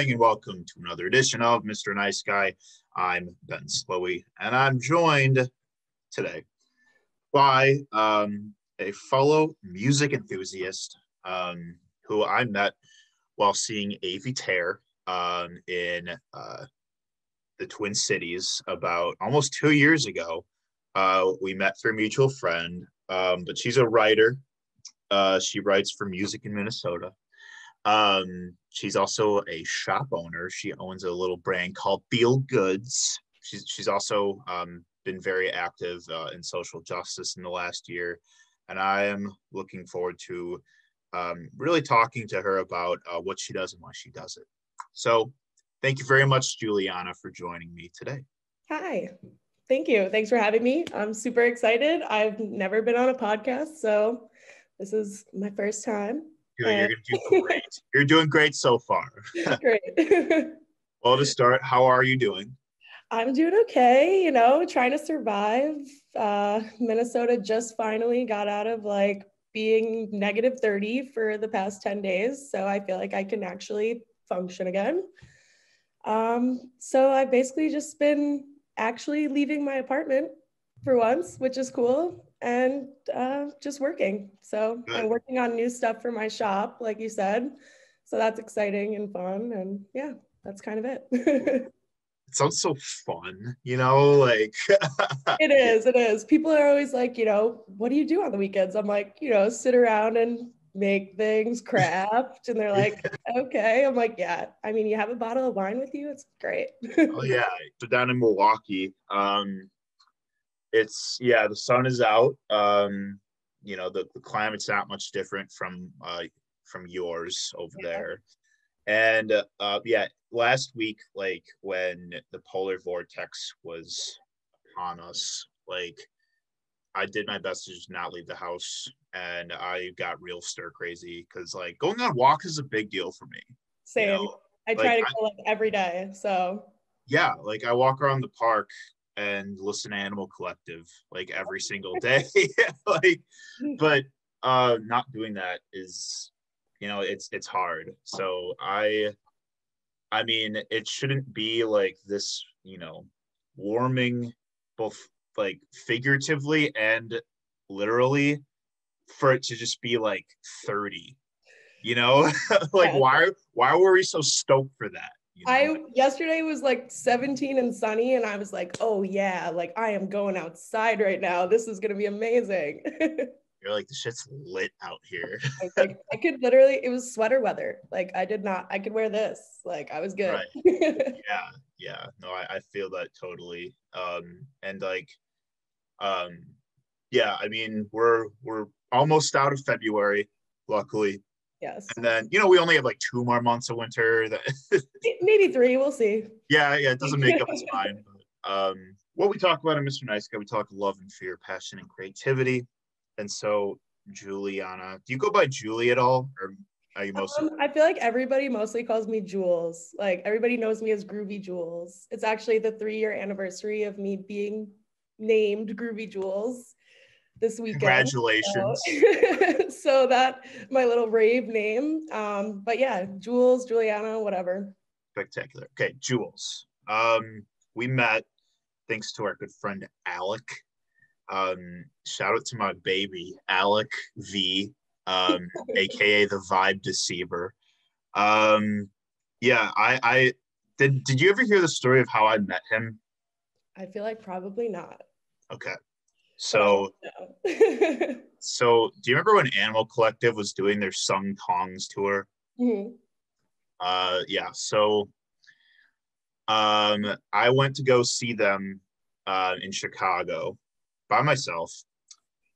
morning and welcome to another edition of Mr. Nice Guy. I'm Ben Slowey and I'm joined today by um, a fellow music enthusiast um, who I met while seeing Avey Tare um, in uh, the Twin Cities about almost two years ago. Uh, we met through a mutual friend, um, but she's a writer. Uh, she writes for Music in Minnesota. Um, she's also a shop owner. She owns a little brand called Feel Goods. She's she's also um, been very active uh, in social justice in the last year, and I am looking forward to um, really talking to her about uh, what she does and why she does it. So, thank you very much, Juliana, for joining me today. Hi. Thank you. Thanks for having me. I'm super excited. I've never been on a podcast, so this is my first time. You're, you're do great. You're doing great so far. great. well, to start, how are you doing? I'm doing okay, you know, trying to survive. Uh, Minnesota just finally got out of like being negative 30 for the past 10 days. So I feel like I can actually function again. Um, so I've basically just been actually leaving my apartment for once, which is cool and uh, just working. So Good. I'm working on new stuff for my shop, like you said. So that's exciting and fun. And yeah, that's kind of it. it sounds so fun, you know, like it is, it is. People are always like, you know, what do you do on the weekends? I'm like, you know, sit around and make things, craft. And they're like, okay. I'm like, yeah. I mean, you have a bottle of wine with you, it's great. oh yeah. So down in Milwaukee, um, it's yeah the sun is out um you know the, the climate's not much different from uh from yours over yeah. there and uh yeah last week like when the polar vortex was upon us like i did my best to just not leave the house and i got real stir crazy because like going on walk is a big deal for me same you know? i try like, to go like every day so yeah like i walk around the park and listen to Animal Collective like every single day. like, but uh, not doing that is, you know, it's it's hard. So I, I mean, it shouldn't be like this, you know, warming, both like figuratively and literally, for it to just be like thirty. You know, like why why were we so stoked for that? You know? I yesterday was like 17 and sunny, and I was like, oh yeah, like I am going outside right now. This is gonna be amazing. You're like the shit's lit out here. I, like, I could literally, it was sweater weather. Like I did not, I could wear this. Like I was good. Right. yeah, yeah. No, I, I feel that totally. Um, and like, um, yeah, I mean, we're we're almost out of February, luckily. Yes. And then, you know, we only have like two more months of winter. That Maybe three. We'll see. Yeah, yeah. It doesn't make up its mind. But, um, what we talk about in Mr. Nice Guy, we talk love and fear, passion and creativity. And so, Juliana, do you go by Julie at all, or are you mostly? Um, I feel like everybody mostly calls me Jules. Like everybody knows me as Groovy Jules. It's actually the three-year anniversary of me being named Groovy Jules this weekend. Congratulations. So, so, that my little rave name. Um, but yeah, Jules, Juliana, whatever. Spectacular. Okay, Jules. Um, we met thanks to our good friend Alec. Um, shout out to my baby, Alec V, um, aka the Vibe Deceiver. Um, yeah, I, I did. Did you ever hear the story of how I met him? I feel like probably not. Okay. So, so do you remember when Animal Collective was doing their Sung Tongs tour? Mm-hmm. Uh, yeah. So, um, I went to go see them uh, in Chicago by myself,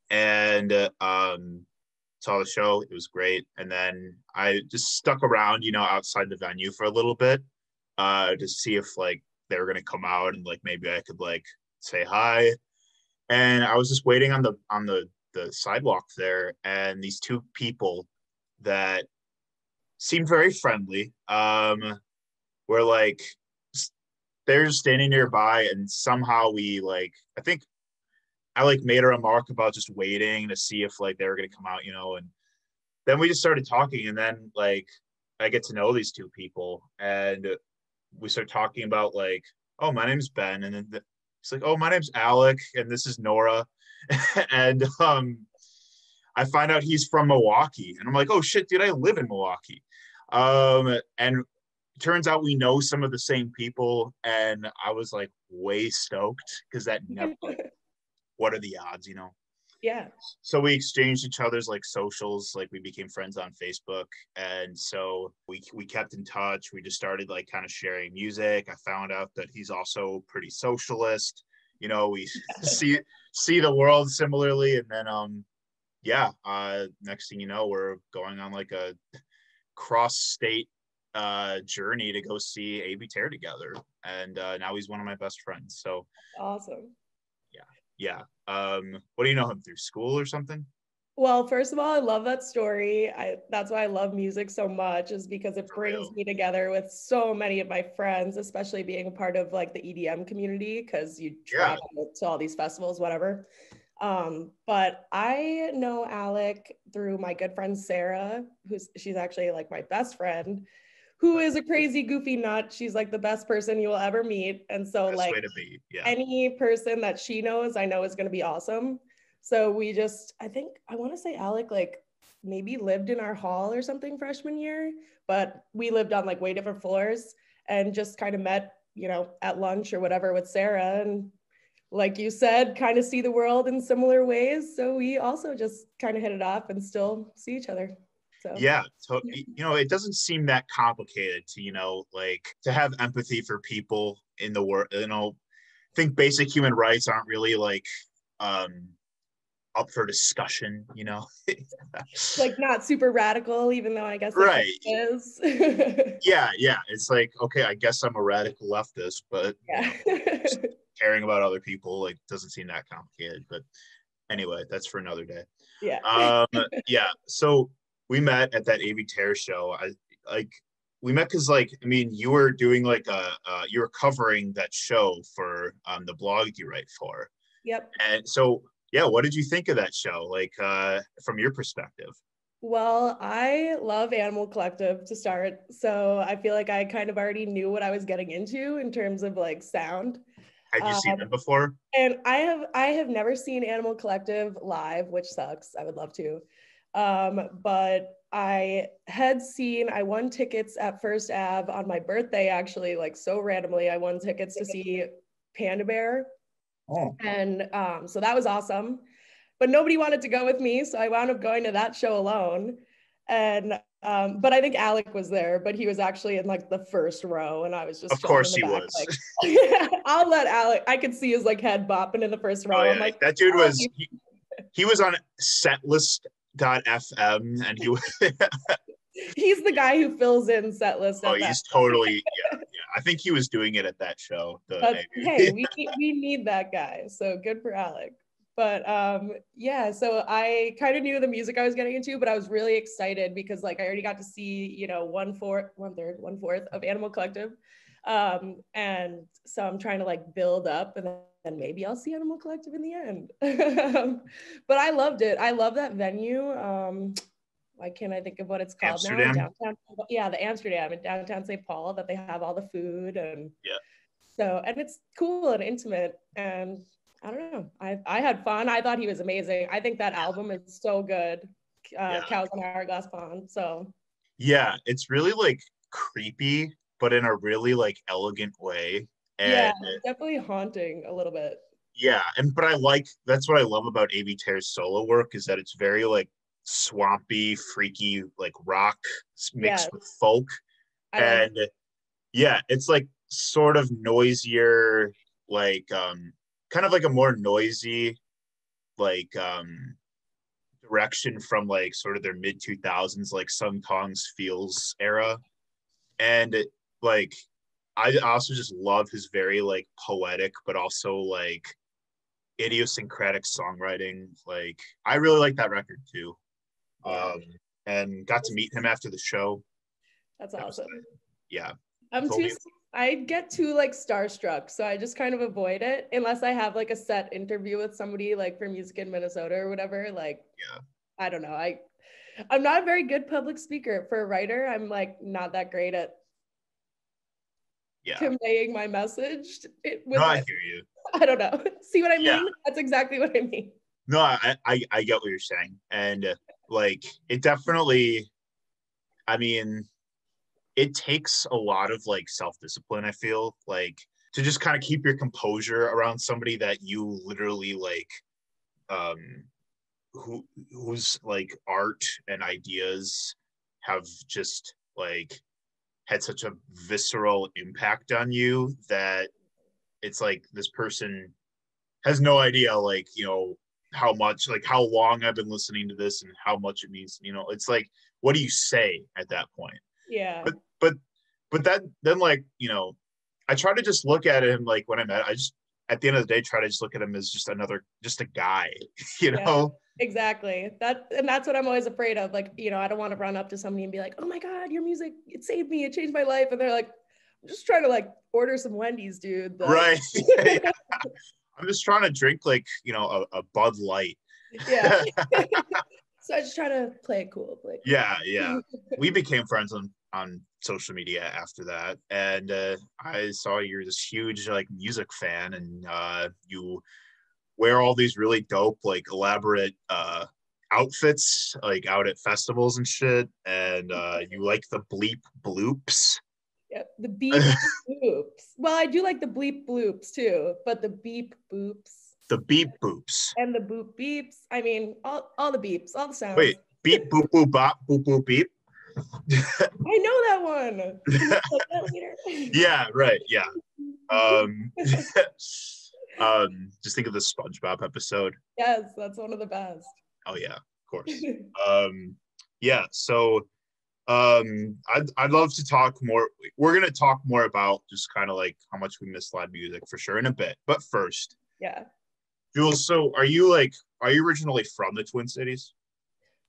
and uh, um, saw the show. It was great, and then I just stuck around, you know, outside the venue for a little bit, uh, to see if like they were gonna come out and like maybe I could like say hi and I was just waiting on the on the the sidewalk there, and these two people that seemed very friendly um, were like they're standing nearby, and somehow we like I think I like made a remark about just waiting to see if like they were gonna come out, you know, and then we just started talking, and then like I get to know these two people, and we start talking about like, oh, my name's Ben, and then it's like, oh, my name's Alec, and this is Nora, and um, I find out he's from Milwaukee, and I'm like, oh shit, dude, I live in Milwaukee, um, and turns out we know some of the same people, and I was like way stoked because that never. what are the odds, you know? Yeah. So we exchanged each other's like socials, like we became friends on Facebook, and so we we kept in touch. We just started like kind of sharing music. I found out that he's also pretty socialist. You know, we see see the world similarly, and then um, yeah. Uh, next thing you know, we're going on like a cross state uh journey to go see Avey Tare together, and uh, now he's one of my best friends. So awesome yeah. Um, what do you know him through school or something? Well, first of all, I love that story. I that's why I love music so much, is because it brings me together with so many of my friends, especially being a part of like the EDM community, because you travel yeah. to all these festivals, whatever. Um, but I know Alec through my good friend Sarah, who's she's actually like my best friend who is a crazy goofy nut. She's like the best person you will ever meet. And so best like yeah. any person that she knows, I know is going to be awesome. So we just, I think, I want to say Alec like maybe lived in our hall or something freshman year, but we lived on like way different floors and just kind of met, you know, at lunch or whatever with Sarah. And like you said, kind of see the world in similar ways. So we also just kind of hit it off and still see each other. So yeah, so you know, it doesn't seem that complicated to you know like to have empathy for people in the world. You know, I think basic human rights aren't really like um up for discussion, you know. like not super radical, even though I guess right is. yeah, yeah. It's like okay, I guess I'm a radical leftist, but yeah. caring about other people like doesn't seem that complicated. But anyway, that's for another day. Yeah. um. Yeah. So we met at that Avey Tare show. I like we met because like I mean you were doing like a uh, you were covering that show for um, the blog you write for. Yep. And so yeah, what did you think of that show? Like uh, from your perspective. Well, I love Animal Collective to start. So I feel like I kind of already knew what I was getting into in terms of like sound. Have you um, seen them before? And I have I have never seen Animal Collective live, which sucks. I would love to. Um, but I had seen, I won tickets at First Ave on my birthday, actually, like so randomly. I won tickets to see Panda Bear. Oh. And um, so that was awesome. But nobody wanted to go with me. So I wound up going to that show alone. And um, but I think Alec was there, but he was actually in like the first row, and I was just. Of course, he back, was. Like, I'll let Alec. I could see his like head bopping in the first row. Oh, yeah. I'm like, that dude was. He, he was on Setlist dot fm and he he's the guy who fills in set list oh he's totally yeah, yeah. I think he was doing it at that show hey we, we need that guy so good for alec. But um yeah so i kind of knew the music i was getting into but i was really excited because like i already got to see you know one fourth one third one fourth of animal collective. Um and so i'm trying to like build up and then maybe I'll see Animal Collective in the end. but I loved it. I love that venue. Um, why can't I think of what it's called Amsterdam. now? Downtown, yeah, the Amsterdam in downtown St. Paul that they have all the food and yeah. So and it's cool and intimate and I don't know. I I had fun. I thought he was amazing. I think that album is so good. Uh, yeah. Cows on Hourglass Pond. So yeah, it's really like creepy, but in a really like elegant way. And yeah, definitely haunting a little bit. Yeah, and but I like that's what I love about Avey Tare's solo work is that it's very like swampy, freaky, like rock mixed with folk. I and like yeah, it's like sort of noisier, like um kind of like a more noisy, like um direction from like sort of their mid 2000s like Sung Tongs feels era and it, like I also just love his very like poetic, but also like idiosyncratic songwriting. Like I really like that record too. Um, and got to meet him after the show. That's awesome. yeah. I'm too. I get too like starstruck, so I just kind of avoid it unless I have like a set interview with somebody like for Music in Minnesota or whatever. Like, yeah, I don't know. I I'm not a very good public speaker. For a writer, I'm like not that great at Yeah. conveying my message. It, No, I hear you. I don't know. See what I mean? Yeah. That's exactly what I mean. No, I, I I get what you're saying, and uh, like it definitely. I mean, it takes a lot of like self discipline. I feel like to just kind of keep your composure around somebody that you literally like, um, who whose like art and ideas have just like had such a visceral impact on you that it's like this person has no idea like you know how much like how long i've been listening to this and how much it means you know it's like what do you say at that point? Yeah. but but but then then like you know i try to just look at him like when i met i just at the end of the day try to just look at him as just another just a guy you know Exactly. That and that's what I'm always afraid of. Like, you know, I don't want to run up to somebody and be like, "Oh my god, your music it saved me. It changed my life." And they're like, "I'm just trying to like order some Wendy's, dude." Like, right Yeah. i'm just trying to drink like you know a, a bud light yeah. so I just try to play it cool. Like, yeah yeah we became friends on on social media after that and uh, i saw you're this huge like music fan and uh, you wear all these really dope like elaborate uh, outfits like out at festivals and shit and uh, you like the bleep bloops yeah, the beep bloops. Well, I do like the bleep bloops too, but the beep boops the beep boops and the boop beeps. I mean, all all the beeps, all the sounds. wait beep boop boop bop boop boop beep I know that one. Can you put that yeah right yeah um um just think of the spongebob episode yes, that's one of the best. oh yeah of course um yeah so um I'd, I'd love to talk more we're gonna talk more about just kind of like how much we miss live music for sure in a bit but first yeah. jules so are you like are you originally from the twin cities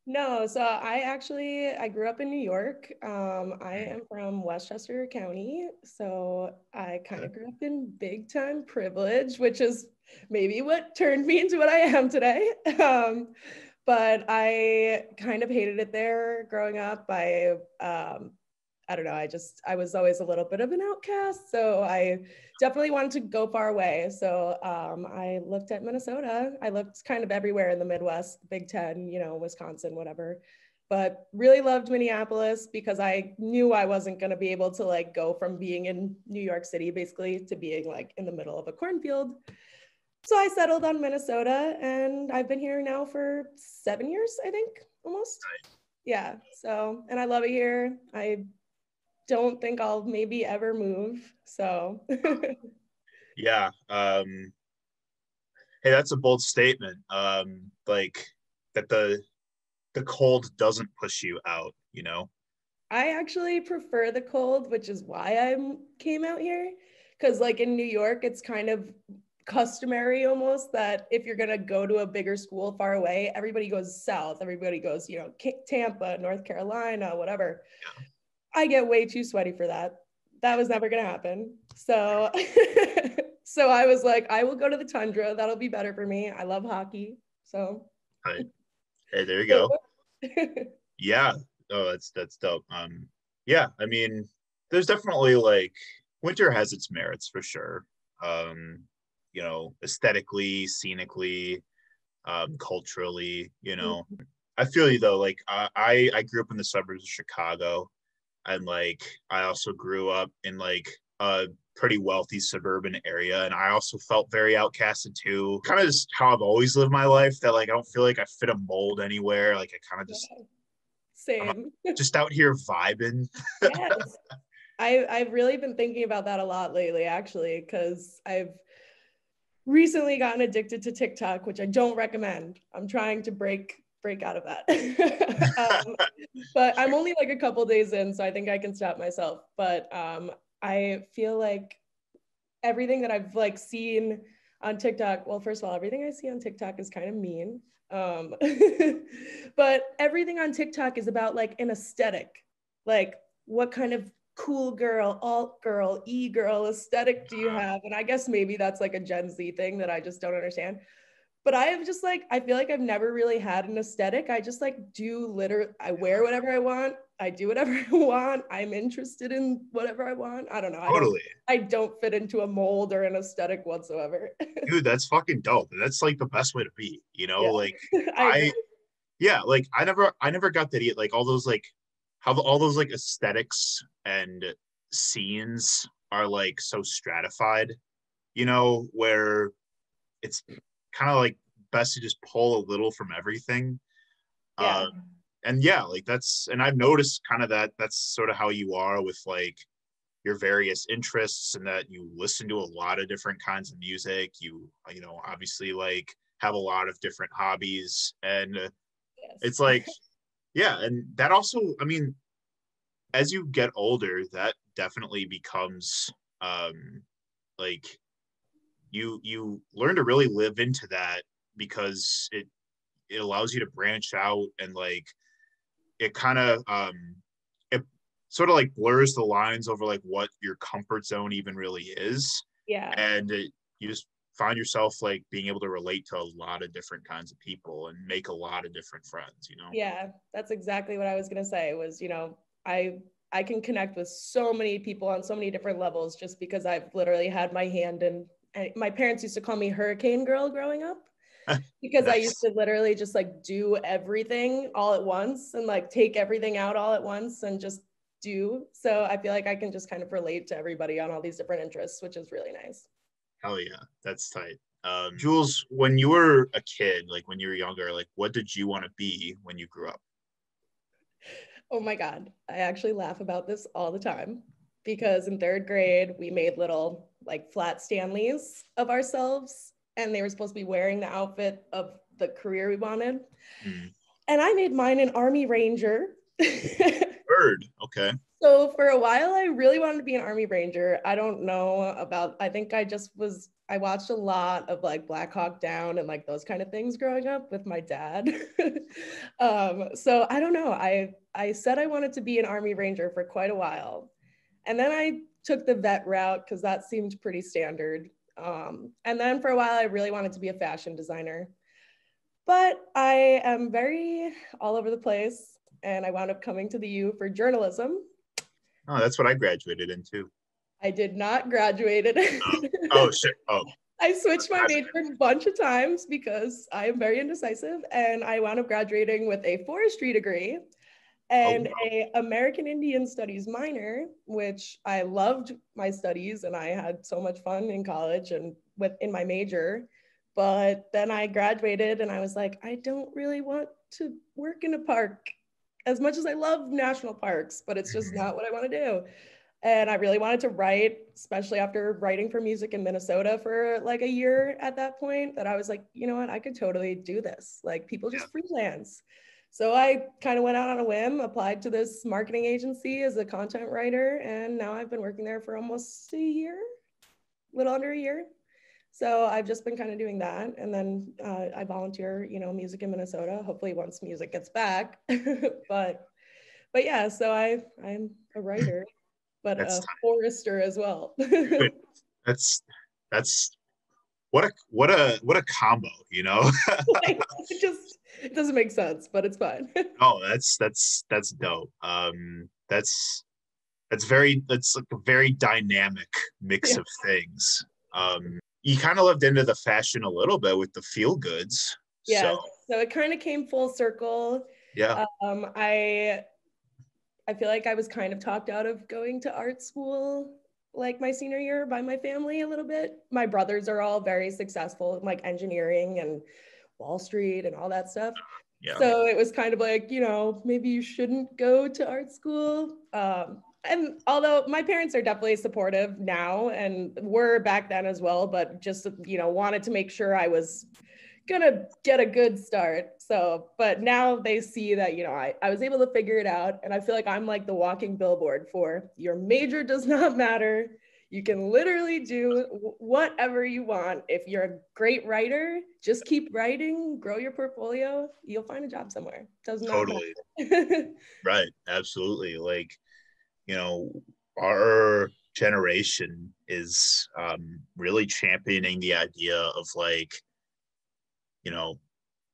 No, so I actually I grew up in New York. Um, I am from Westchester County, so I kind of grew up in big time privilege, which is maybe what turned me into what I am today. Um, but I kind of hated it there growing up. I um, I don't know. I just I was always a little bit of an outcast, so I definitely wanted to go far away. So um, I looked at Minnesota. I looked kind of everywhere in the Midwest, Big Ten, you know, Wisconsin, whatever. But really loved Minneapolis because I knew I wasn't going to be able to like go from being in New York City basically to being like in the middle of a cornfield. So I settled on Minnesota and I've been here now for seven years, I think, almost. Yeah. So, and I love it here. I don't think I'll maybe ever move. So, yeah um hey that's a bold statement um like that the the cold doesn't push you out you know I actually prefer the cold, which is why I came out here. Because, like in New York, it's kind of customary almost that if you're going to go to a bigger school far away, everybody goes south. Everybody goes, you know, Tampa, North Carolina, whatever. I get way too sweaty for that. That was never going to happen. So, so I was like, I will go to the tundra. That'll be better for me. I love hockey. So, hey there you go yeah oh that's that's dope um yeah i mean there's definitely like winter has its merits for sure um you know aesthetically scenically um culturally you know i feel you though like I i grew up in the suburbs of chicago and like i also grew up in like a pretty wealthy suburban area and i also felt very outcasted too kind of just how i've always lived my life that like i don't feel like i fit a mold anywhere like i kind of just same. just out here vibing yes. I, I've really been thinking about that a lot lately, actually, because I've recently gotten addicted to TikTok, which I don't recommend. I'm trying to break break out of that. um, but I'm only like a couple days in, so I think I can stop myself. But um, I feel like everything that I've like seen on TikTok, well, first of all, everything I see on TikTok is kind of mean. Um, but everything on TikTok is about like an aesthetic, like what kind of cool girl, alt girl, e girl aesthetic do you have? And I guess maybe that's like a Gen Z thing that I just don't understand. But I have just like I feel like I've never really had an aesthetic. I just like do literally I wear whatever I want. I do whatever I want. I'm interested in whatever I want. I don't know. Totally. I don't, I don't fit into a mold or an aesthetic whatsoever. Dude, that's fucking dope. That's like the best way to be, you know? Yeah. Like I, I yeah, like I never I never got that like all those like how the, all those like aesthetics and scenes are like so stratified, you know, where it's kind of like best to just pull a little from everything. yeah. Uh, and yeah, like that's and I've noticed kind of that that's sort of how you are with like your various interests and that you listen to a lot of different kinds of music. You you know, obviously like have a lot of different hobbies and uh, yes. it's like yeah and that also i mean as you get older that definitely becomes um like you you learn to really live into that because it it allows you to branch out and like it kind of um it sort of like blurs the lines over like what your comfort zone even really is yeah. and it, you just find yourself like being able to relate to a lot of different kinds of people and make a lot of different friends you know Yeah, that's exactly what I was gonna say. Was you know, I I can connect with so many people on so many different levels just because I've literally had my hand in. I, my parents used to call me Hurricane Girl growing up because I used to literally just like do everything all at once and like take everything out all at once and just do. So I feel like I can just kind of relate to everybody on all these different interests, which is really nice. hell yeah that's tight um jules when you were a kid like when you were younger like what did you want to be when you grew up Oh my God. I actually laugh about this all the time because in third grade, we made little like flat Stanleys of ourselves, and they were supposed to be wearing the outfit of the career we wanted. Hmm. And I made mine an Army Ranger. bird okay so for a while, I really wanted to be an Army Ranger. I don't know about, I think I just was, I watched a lot of like Black Hawk Down and like those kind of things growing up with my dad. um, so I don't know. I, I said I wanted to be an Army Ranger for quite a while. And then I took the vet route because that seemed pretty standard. Um, and then for a while, I really wanted to be a fashion designer. But I am very all over the place. And I wound up coming to the U for journalism. oh that's what i graduated into I did not graduate it. oh shit oh I switched my major a bunch of times because I am very indecisive, and I wound up graduating with a forestry degree and wow. a American Indian Studies minor, which I loved my studies and I had so much fun in college and with in my major. But then I graduated and I was like, I don't really want to work in a park as much as I love national parks, but it's just Mhm. not what I want to do. And I really wanted to write, especially after writing for music in Minnesota for like a year at that point, that I was like, you know what, I could totally do this. Like people just freelance. So I kind of went out on a whim, applied to this marketing agency as a content writer, and now I've been working there for almost a year, a little under a year. So I've just been kind of doing that, and then uh, I volunteer, you know, music in Minnesota. Hopefully, once music gets back, but but yeah. So I I'm a writer, but That's a forester as well. that's that's what a what a what a combo you know like, it just it doesn't make sense, but it's fine. oh that's that's that's dope um that's that's very that's like a very dynamic mix Yeah. of things um you kind of lived into the fashion a little bit with the feel goods yeah. so So it kind of came full circle. yeah Um, I I feel like I was kind of talked out of going to art school like my senior year by my family a little bit. My brothers are all very successful in like engineering and Wall Street and all that stuff. yeah So it was kind of like, you know, maybe you shouldn't go to art school. Um, and although my parents are definitely supportive now and were back then as well, but just, you know, wanted to make sure I was gonna get a good start. So, but now they see that, you know, I, I was able to figure it out. And I feel like I'm like the walking billboard for your major does not matter. You can literally do whatever you want. If you're a great writer, just keep writing, grow your portfolio. You'll find a job somewhere. Does not totally right absolutely like you know our generation is um really championing the idea of like you know,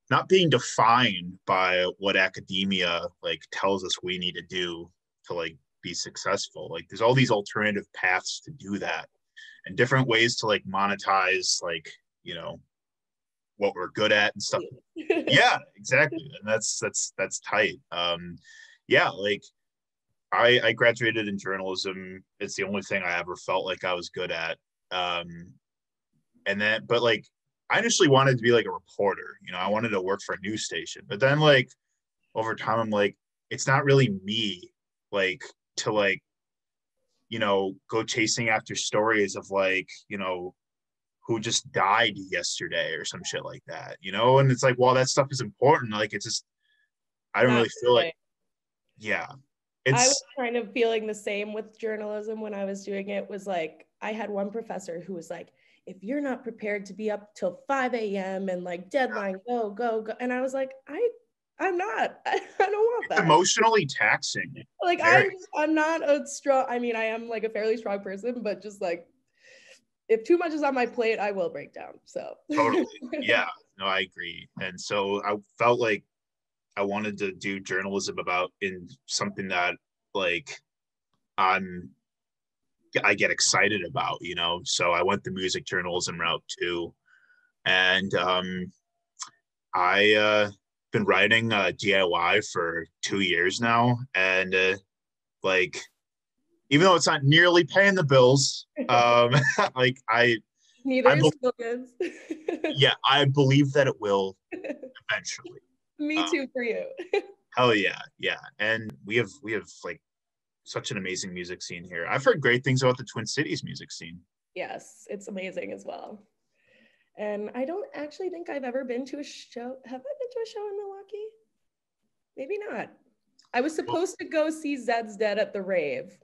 not being defined by what academia like tells us we need to do to like be successful. Like there's all these alternative paths to do that and different ways to like monetize like, you know, what we're good at and stuff. yeah, exactly. And that's that's that's tight. Um yeah, like I I graduated in journalism. It's the only thing I ever felt like I was good at. Um and then but like I initially wanted to be like a reporter, you know, I wanted to work for a news station. But then like over time I'm like it's not really me like to like you know go chasing after stories of like you know who just died yesterday or some shit like that you know and it's like well that stuff is important like it's just i don't not really feel like yeah it's i was kind of feeling the same with journalism when i was doing it was like i had one professor who was like if you're not prepared to be up till 5 a.m and like deadline go go go and i was like i I'm not. I, don't want that. It's emotionally taxing. Like Very. I'm, I'm not a strong. I mean, I am like a fairly strong person, but just like if too much is on my plate, I will break down. So totally, yeah. No, I agree. And so I felt like I wanted to do journalism about in something that like I'm I get excited about, you know. So I went the music journalism route too, and um, I uh, been writing uh, DIY for two years now, and uh, like even though it's not nearly paying the bills, um, like I neither I is still good. yeah, I believe that it will eventually. Me um, too for you. hell yeah, yeah, and we have we have like such an amazing music scene here. I've heard great things about the Twin Cities music scene. Yes, it's amazing as well. And I don't actually think I've ever been to a show. Have I been to a show in Milwaukee? Maybe not. I was supposed to go see Zeds Dead at the rave.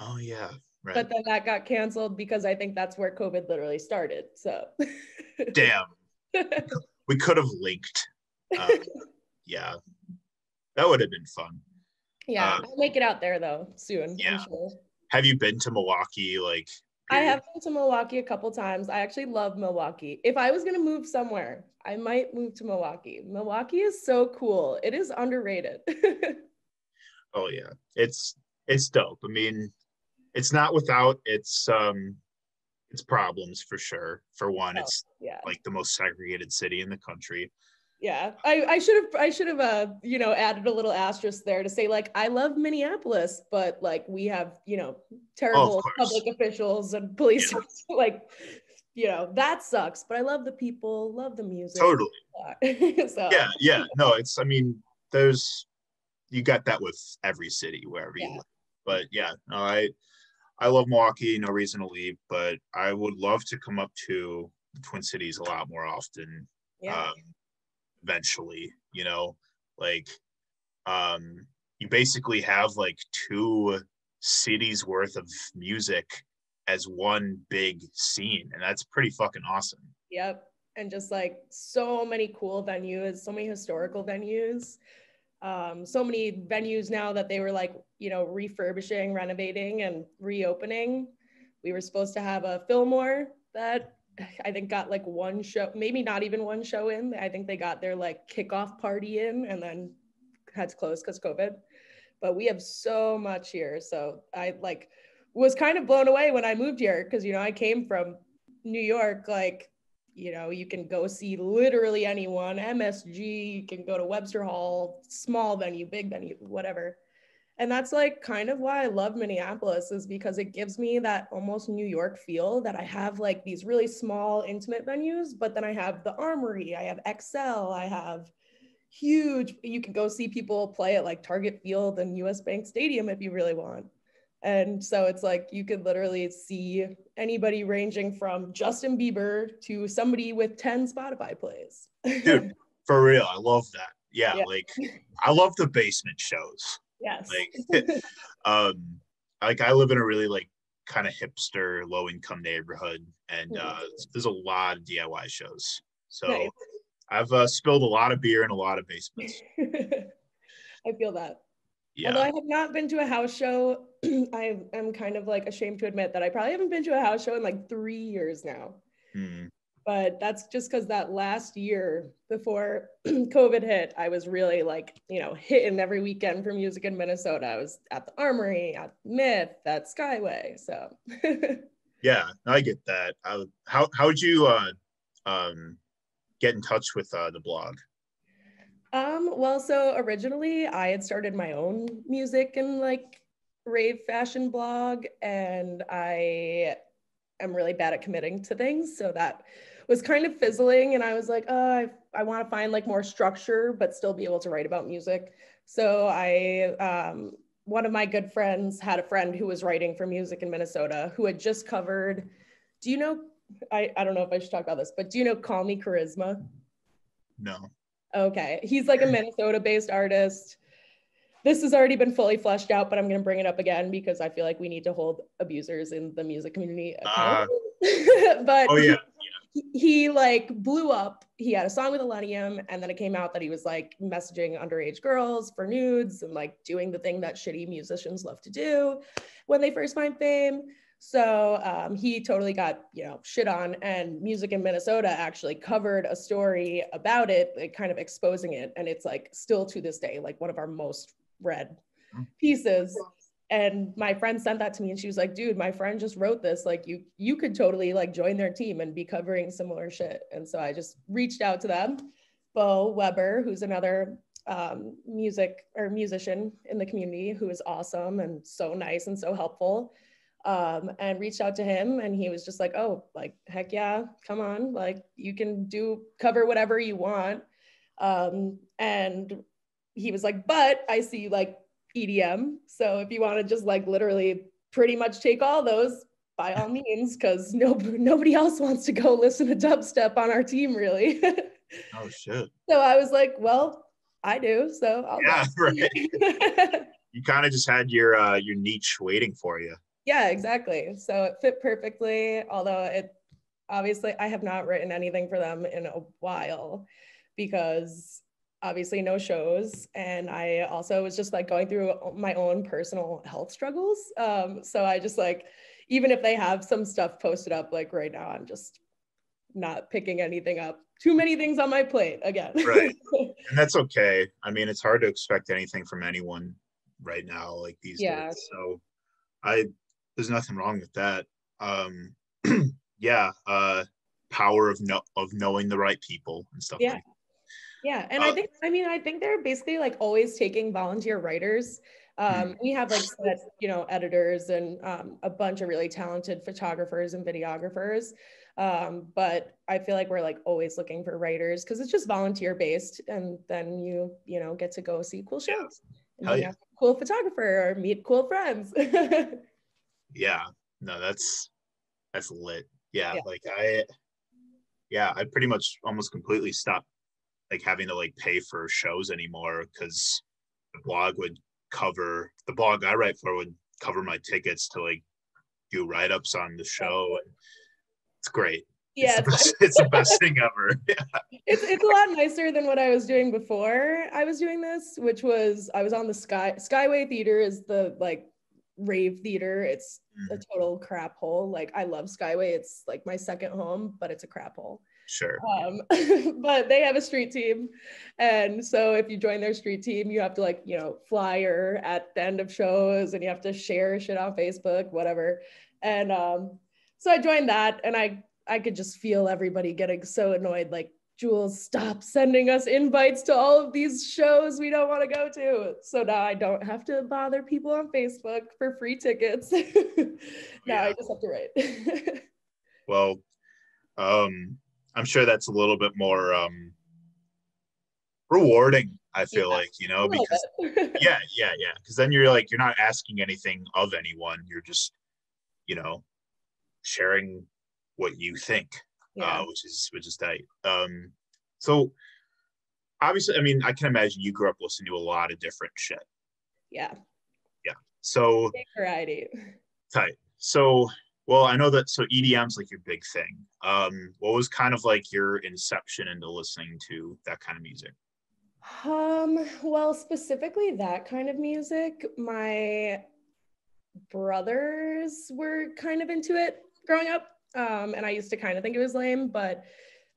Oh yeah. Right. But then that got canceled because I think that's where COVID literally started. So damn. we could have linked. Um, yeah. That would have been fun. Yeah, uh, I'll make it out there though soon. Yeah. Sure. Have you been to Milwaukee like I have been to Milwaukee a couple times. I actually love Milwaukee. If I was going to move somewhere, I might move to Milwaukee. Milwaukee is so cool. It is underrated. oh yeah. It's it's dope. I mean, it's not without its um its problems for sure. For one, oh, it's yeah. like the most segregated city in the country yeah i i should have i should have uh you know added a little asterisk there to say like i love minneapolis but like we have you know terrible oh, public officials and police yeah. like you know that sucks but i love the people love the music totally so yeah yeah no it's i mean there's you got that with every city wherever yeah. you live but yeah no i i love milwaukee no reason to leave but i would love to come up to the twin cities a lot more often yeah. Um, eventually you know? Like um you basically have like two cities worth of music as one big scene and that's pretty fucking awesome. Yep. And just like so many cool venues so many historical venues um, so many venues now that they were like you know refurbishing renovating and reopening. We were supposed to have a fillmore that I think got like one show, maybe not even one show in. I think they got their like kickoff party in and then had to close because COVID. But we have so much here. So I like was kind of blown away when I moved here because you know I came from New York, like you know, you can go see literally anyone, MSG, you can go to Webster Hall, small venue, big venue, whatever. And that's like kind of why I love Minneapolis is because it gives me that almost New York feel that I have like these really small intimate venues, but then I have the Armory, I have Xcel, I have huge, you can go see people play at like Target Field and US Bank Stadium if you really want. And so it's like you could literally see anybody ranging from Justin Bieber to somebody with 10 Spotify plays. Dude, for real, I love that. Yeah, yeah. like I love the basement shows. Yes. Like, um, like I live in a really like kind of hipster, low income neighborhood, and uh, there's a lot of DIY shows. So nice. I've uh, spilled a lot of beer in a lot of basements. I feel that. Yeah. Although I have not been to a house show, I am kind of like ashamed to admit that I probably haven't been to a house show in like three years now. Mm. But that's just because that last year before COVID hit, I was really like, you know, hitting every weekend for music in Minnesota. I was at the Armory, at Myth, at Skyway. So yeah, I get that. Uh, how how would you uh, um, get in touch with uh, the blog? Um, well, so originally I had started my own music and like rave fashion blog, and I am really bad at committing to things. So that was kind of fizzling. And I was like, oh, I, I want to find like more structure, but still be able to write about music. So I, um, one of my good friends had a friend who was writing for music in Minnesota who had just covered, do you know, I, I don't know if I should talk about this, but do you know Call Me Karizma? No. Okay. He's like a Minnesota based artist this has already been fully fleshed out, but I'm going to bring it up again because I feel like we need to hold abusers in the music community uh, but oh, yeah. He, he, like blew up. He had a song with Illenium, and then it came out that he was like messaging underage girls for nudes and like doing the thing that shitty musicians love to do when they first find fame. So um, he totally got, you know, shit on. And Music in Minnesota actually covered a story about it, like kind of exposing it. And it's like still to this day, like one of our most read mm. pieces and my friend sent that to me and she was like dude my friend just wrote this. Like you you could totally like join their team and be covering similar shit. And so i just reached out to them. Bo weber who's another um, music or musician in the community who is awesome and so nice and so helpful um, and reached out to him and he was just like oh like heck yeah come on. Like you can do cover whatever you want. Um, and he was like, but I see like EDM. So if you want to just like literally pretty much take all those, by all means, because no, nobody else wants to go listen to dubstep on our team, really. oh shit. So I was like, well, I do. So I'll yeah, right. you kind of just had your uh, your niche waiting for you. Yeah, exactly. So it fit perfectly. Although it obviously I have not written anything for them in a while because obviously no shows and i also was just like going through my own personal health struggles. Um, so i just like even if they have some stuff posted up like right now i'm just not picking anything up. Too many things on my plate again. Right. And that's okay. I mean it's hard to expect anything from anyone right now like these yeah. days. So i there's nothing wrong with that. Um yeah uh power of no of knowing the right people and stuff yeah. like yeah, and uh, I think I mean I think they're basically like always taking volunteer writers. Um, we have like set, you know editors and um, a bunch of really talented photographers and videographers. Um, but I feel like we're like always looking for writers because it's just volunteer based, and then you you know get to go see cool shows, and Hell yeah. cool photographer or meet cool friends. yeah, no, that's that's lit. Yeah, yeah, like I, yeah, I pretty much almost completely stopped like having to like pay for shows anymore because the blog would cover the blog I write for would cover my tickets to like do write ups on the show. And it's great. Yeah, it's the best, it's the best thing ever. Yeah. It's it's a lot nicer than what I was doing before I was doing this, which was I was on the Sky Skyway Theater is the like rave theater. It's mm-hmm. a total crap hole. Like I love Skyway. It's like my second home, but it's a crap hole. Sure. Um, but they have a street team. And so if you join their street team, you have to like, you know, flyer at the end of shows and you have to share shit on Facebook, whatever. And um, so I joined that and I I could just feel everybody getting so annoyed, like, Jules, stop sending us invites to all of these shows we don't want to go to. So now I don't have to bother people on Facebook for free tickets. now yeah. I just have to write. well, um, I'm sure that's a little bit more um, rewarding. I feel yeah, like you know because yeah, yeah, yeah. Because then you're like you're not asking anything of anyone. You're just you know sharing what you think, uh, yeah. uh, which is which is tight. Um, so obviously, I mean, I can imagine you grew up listening to a lot of different shit. Yeah. Yeah. So Big variety. Tight. So well, I know that so EDM's like your big thing. Um, what was kind of like your inception into listening to that kind of music? Um, well, specifically that kind of music, my brothers were kind of into it growing up. Um, and I used to kind of think it was lame, but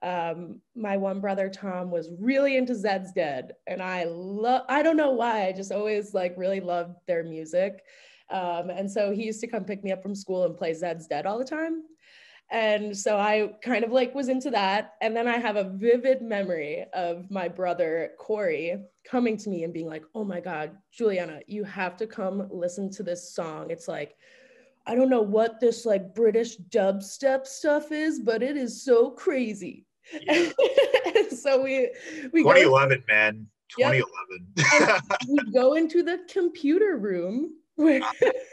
um, my one brother Tom was really into Zeds Dead, and I love. I don't know why. I just always like really loved their music, um, and so he used to come pick me up from school and play Zeds Dead all the time. And so I kind of like was into that. And then I have a vivid memory of my brother Corey coming to me and being like, "Oh my God, Juliana, you have to come listen to this song. It's like." I don't know what this like British dubstep stuff is, but it is so crazy. Yeah. so we we 2011, go, man. 2011. Yep. we go into the computer room where,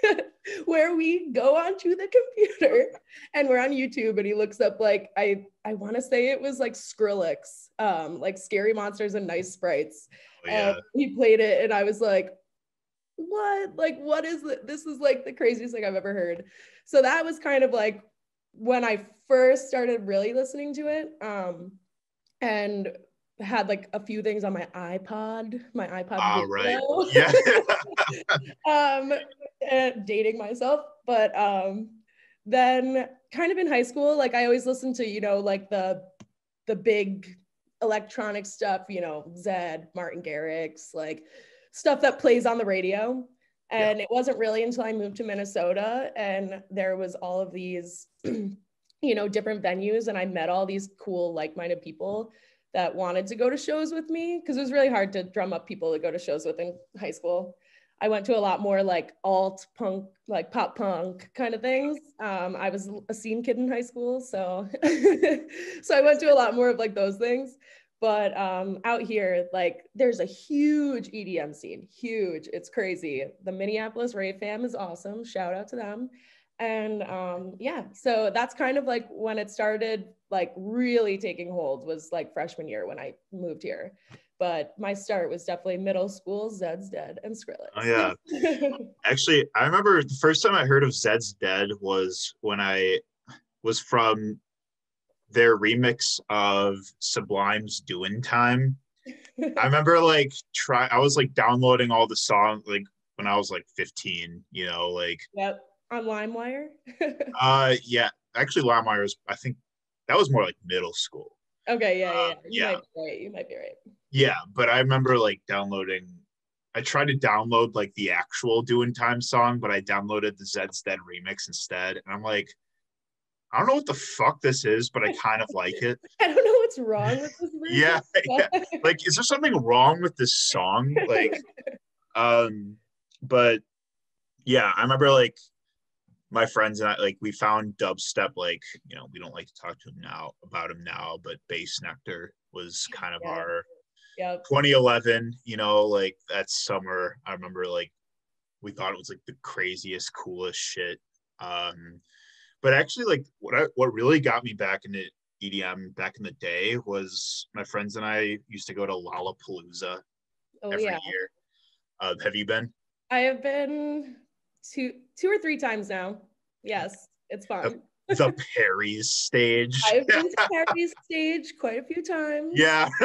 where we go onto the computer and we're on YouTube and he looks up like I I want to say it was like Skrillex, um, like scary monsters and nice sprites. Oh, yeah. And he played it and I was like, what? Like, what is it? This is like the craziest thing I've ever heard. So that was kind of like when I first started really listening to it. Um, and had like a few things on my iPod, my iPod. Oh, right. Yeah. um, dating myself, but um, then kind of in high school, like I always listened to, you know, like the the big electronic stuff, you know, Zedd, Martin Garrix, like stuff that plays on the radio. And yeah. it wasn't really until I moved to Minnesota and there was all of these, you know, different venues and I met all these cool like-minded people that wanted to go to shows with me because it was really hard to drum up people to go to shows with in high school. I went to a lot more like alt punk, like pop punk kind of things. Um, I was a scene kid in high school, so so I went to a lot more of like those things. But um, out here, like there's a huge EDM scene, huge. It's crazy. The Minneapolis Rave Fam is awesome. Shout out to them. And um, yeah, so that's kind of like when it started, like really taking hold was like freshman year when I moved here. But my start was definitely middle school, Zeds Dead, and Skrillex. Oh yeah, actually, I remember the first time I heard of Zeds Dead was when I was from their remix of Sublime's Doing Time. I remember like try I was like downloading all the songs like when I was like 15, you know, like Yep. On LimeWire? uh yeah. Actually LimeWire was I think that was more like middle school. Okay, yeah, yeah. Uh, you yeah. might be right. You might be right. Yeah, but I remember like downloading I tried to download like the actual Doing Time song, but I downloaded the Zeds Dead remix instead. And I'm like, I don't know what the fuck this is, but I kind of like it. I don't know what's wrong with this. yeah, yeah, like is there something wrong with this song? Like, um, but yeah, I remember like my friends and I like we found dubstep like you know we don't like to talk to him now about him now, but Bassnectar was kind of yeah. our yep. 2011. You know, like that summer, I remember like we thought it was like the craziest, coolest shit. Um, but actually, like what I, what really got me back into EDM back in the day was my friends and I used to go to Lollapalooza oh, every yeah. year. Uh, have you been? I have been two two or three times now. Yes, it's fun. The, Perry's stage. I've been to Perry's stage quite a few times. Yeah.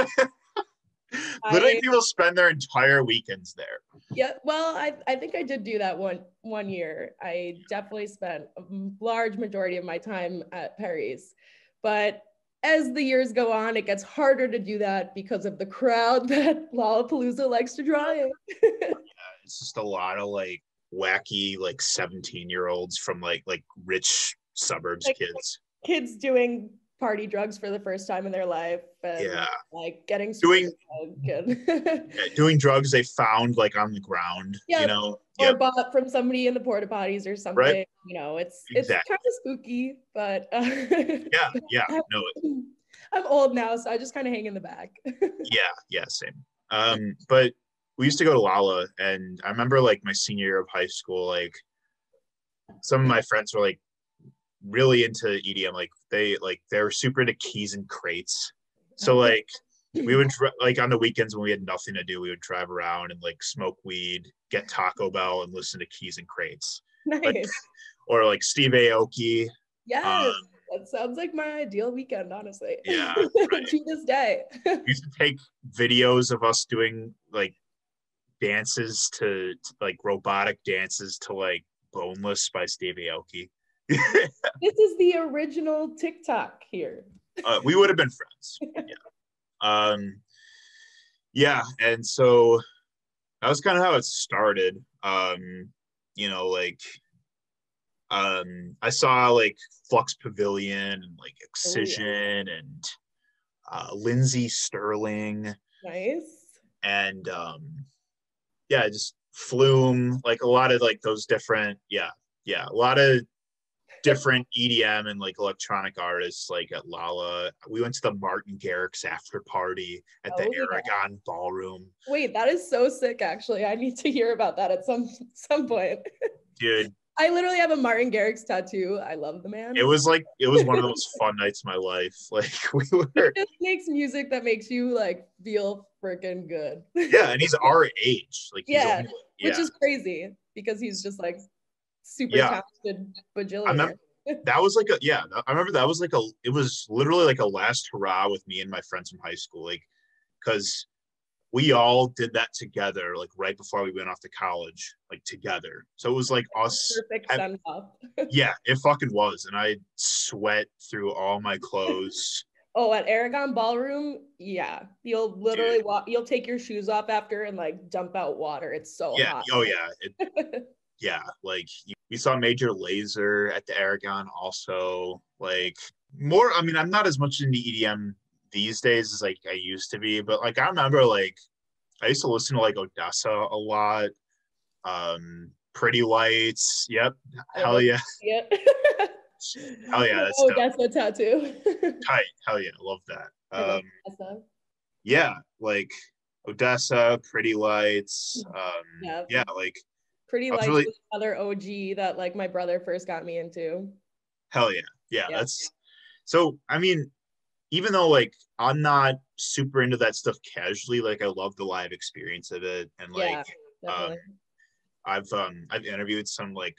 Literally, I, people spend their entire weekends there. Yeah, well, I, I think I did do that one one year. I definitely spent a large majority of my time at Perry's, but as the years go on, it gets harder to do that because of the crowd that Lollapalooza likes to draw in. yeah, it's just a lot of like wacky like 17 year olds from like like rich suburbs like, kids kids doing party drugs for the first time in their life and yeah like getting doing yeah, doing drugs they found like on the ground yeah, you know or yep. bought from somebody in the porta potties or something right. you know it's exactly. it's kind of spooky but uh, yeah yeah no i'm old now so i just kind of hang in the back yeah yeah same um but we used to go to lala and i remember like my senior year of high school like some of my friends were like really into EDM. Like they like they were super into Keys N Krates. So like we would like on the weekends when we had nothing to do, we would drive around and like smoke weed, get Taco Bell, and listen to Keys N Krates. Nice. Like, or like Steve Aoki. Yes. Um, that sounds like my ideal weekend, honestly. Yeah. Right. to this day. we used to take videos of us doing like dances to, to, like robotic dances to like Boneless by Steve Aoki this is the original TikTok here. uh, we would have been friends. Yeah. Um, yeah, and so that was kind of how it started. Um, you know, like um, I saw like Flux Pavilion and like Excision oh, yeah. and uh, Lindsey Stirling. Nice. And um, yeah, just Flume, like a lot of like those different, yeah, yeah, a lot of different EDM and like electronic artists like at Lala. We went to the Martin Garrix after party at the oh, Aragon yeah. Ballroom. Wait, that is so sick actually. I need to hear about that at some some point. Dude. I literally have a Martin Garrix tattoo. I love the man. It was like it was one of those fun nights of my life. Like we were It just makes music that makes you like feel freaking good. yeah, and he's our age. Like yeah, only, yeah, which is crazy because he's just like super yeah. talented bajillionaire. that was like a yeah. I remember that was like a. It was literally like a last hurrah with me and my friends from high school, like because we all did that together, like right before we went off to college, like together. So it was like us. Perfect send off. yeah, it fucking was, and I sweat through all my clothes. Oh, at Aragon Ballroom, yeah, you'll literally Dude. walk. You'll take your shoes off after and like dump out water. It's so yeah. hot. Oh yeah. It, yeah, like we saw Major Lazer at the Aragon also. Like more, I mean, I'm not as much into EDM these days as like I used to be, but like I remember like I used to listen to like ODESZA a lot. Um Pretty Lights. Yep. Hell yeah. Yep. Hell yeah. That's oh, that's a tattoo. Tight. Hell yeah. Love that. Um, yeah, like ODESZA, Pretty Lights. Um, yeah. yeah, like Pretty Lights really... other OG that like my brother first got me into. Hell yeah. yeah. Yeah, that's so I mean, even though like I'm not super into that stuff casually, like I love the live experience of it. And like yeah, um, I've um I've interviewed some like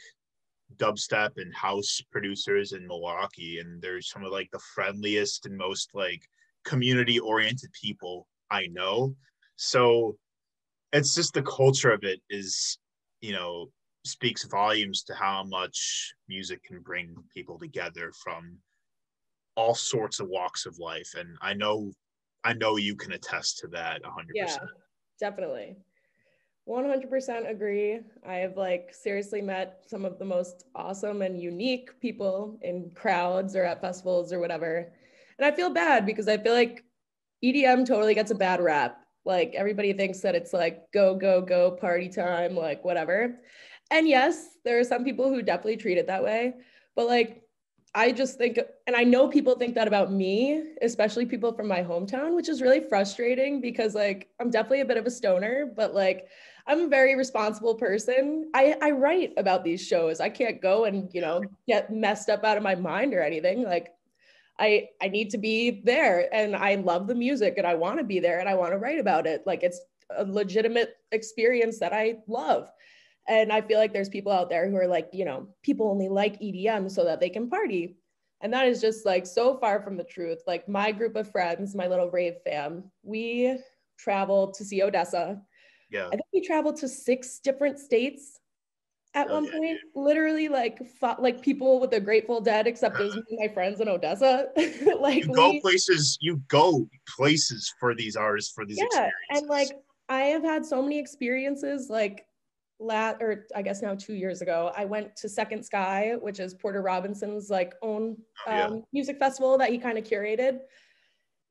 dubstep and house producers in Milwaukee, and they're some of like the friendliest and most like community oriented people I know. So it's just the culture of it is you know speaks volumes to how much music can bring people together from all sorts of walks of life and i know i know you can attest to that 100% yeah definitely 100% agree i have like seriously met some of the most awesome and unique people in crowds or at festivals or whatever and i feel bad because i feel like edm totally gets a bad rap like everybody thinks that it's like go, go, go, party time, like whatever. And yes, there are some people who definitely treat it that way. But like, I just think, and I know people think that about me, especially people from my hometown, which is really frustrating because like I'm definitely a bit of a stoner, but like I'm a very responsible person. I, I write about these shows. I can't go and, you know, get messed up out of my mind or anything. Like I I need to be there and I love the music and I want to be there and I want to write about it. Like it's a legitimate experience that I love. And I feel like there's people out there who are like, you know, people only like EDM so that they can party. And that is just like so far from the truth. Like my group of friends, my little rave fam, we traveled to see ODESZA. Yeah. I think we traveled to six different states at oh, one yeah, point dude. literally like fought, like people with the grateful dead except it was me and my friends in ODESZA. like you go we, places you go places for these artists for these yeah and like i have had so many experiences like lat or i guess now two years ago i went to second sky which is porter robinson's like own um, yeah. music festival that he kind of curated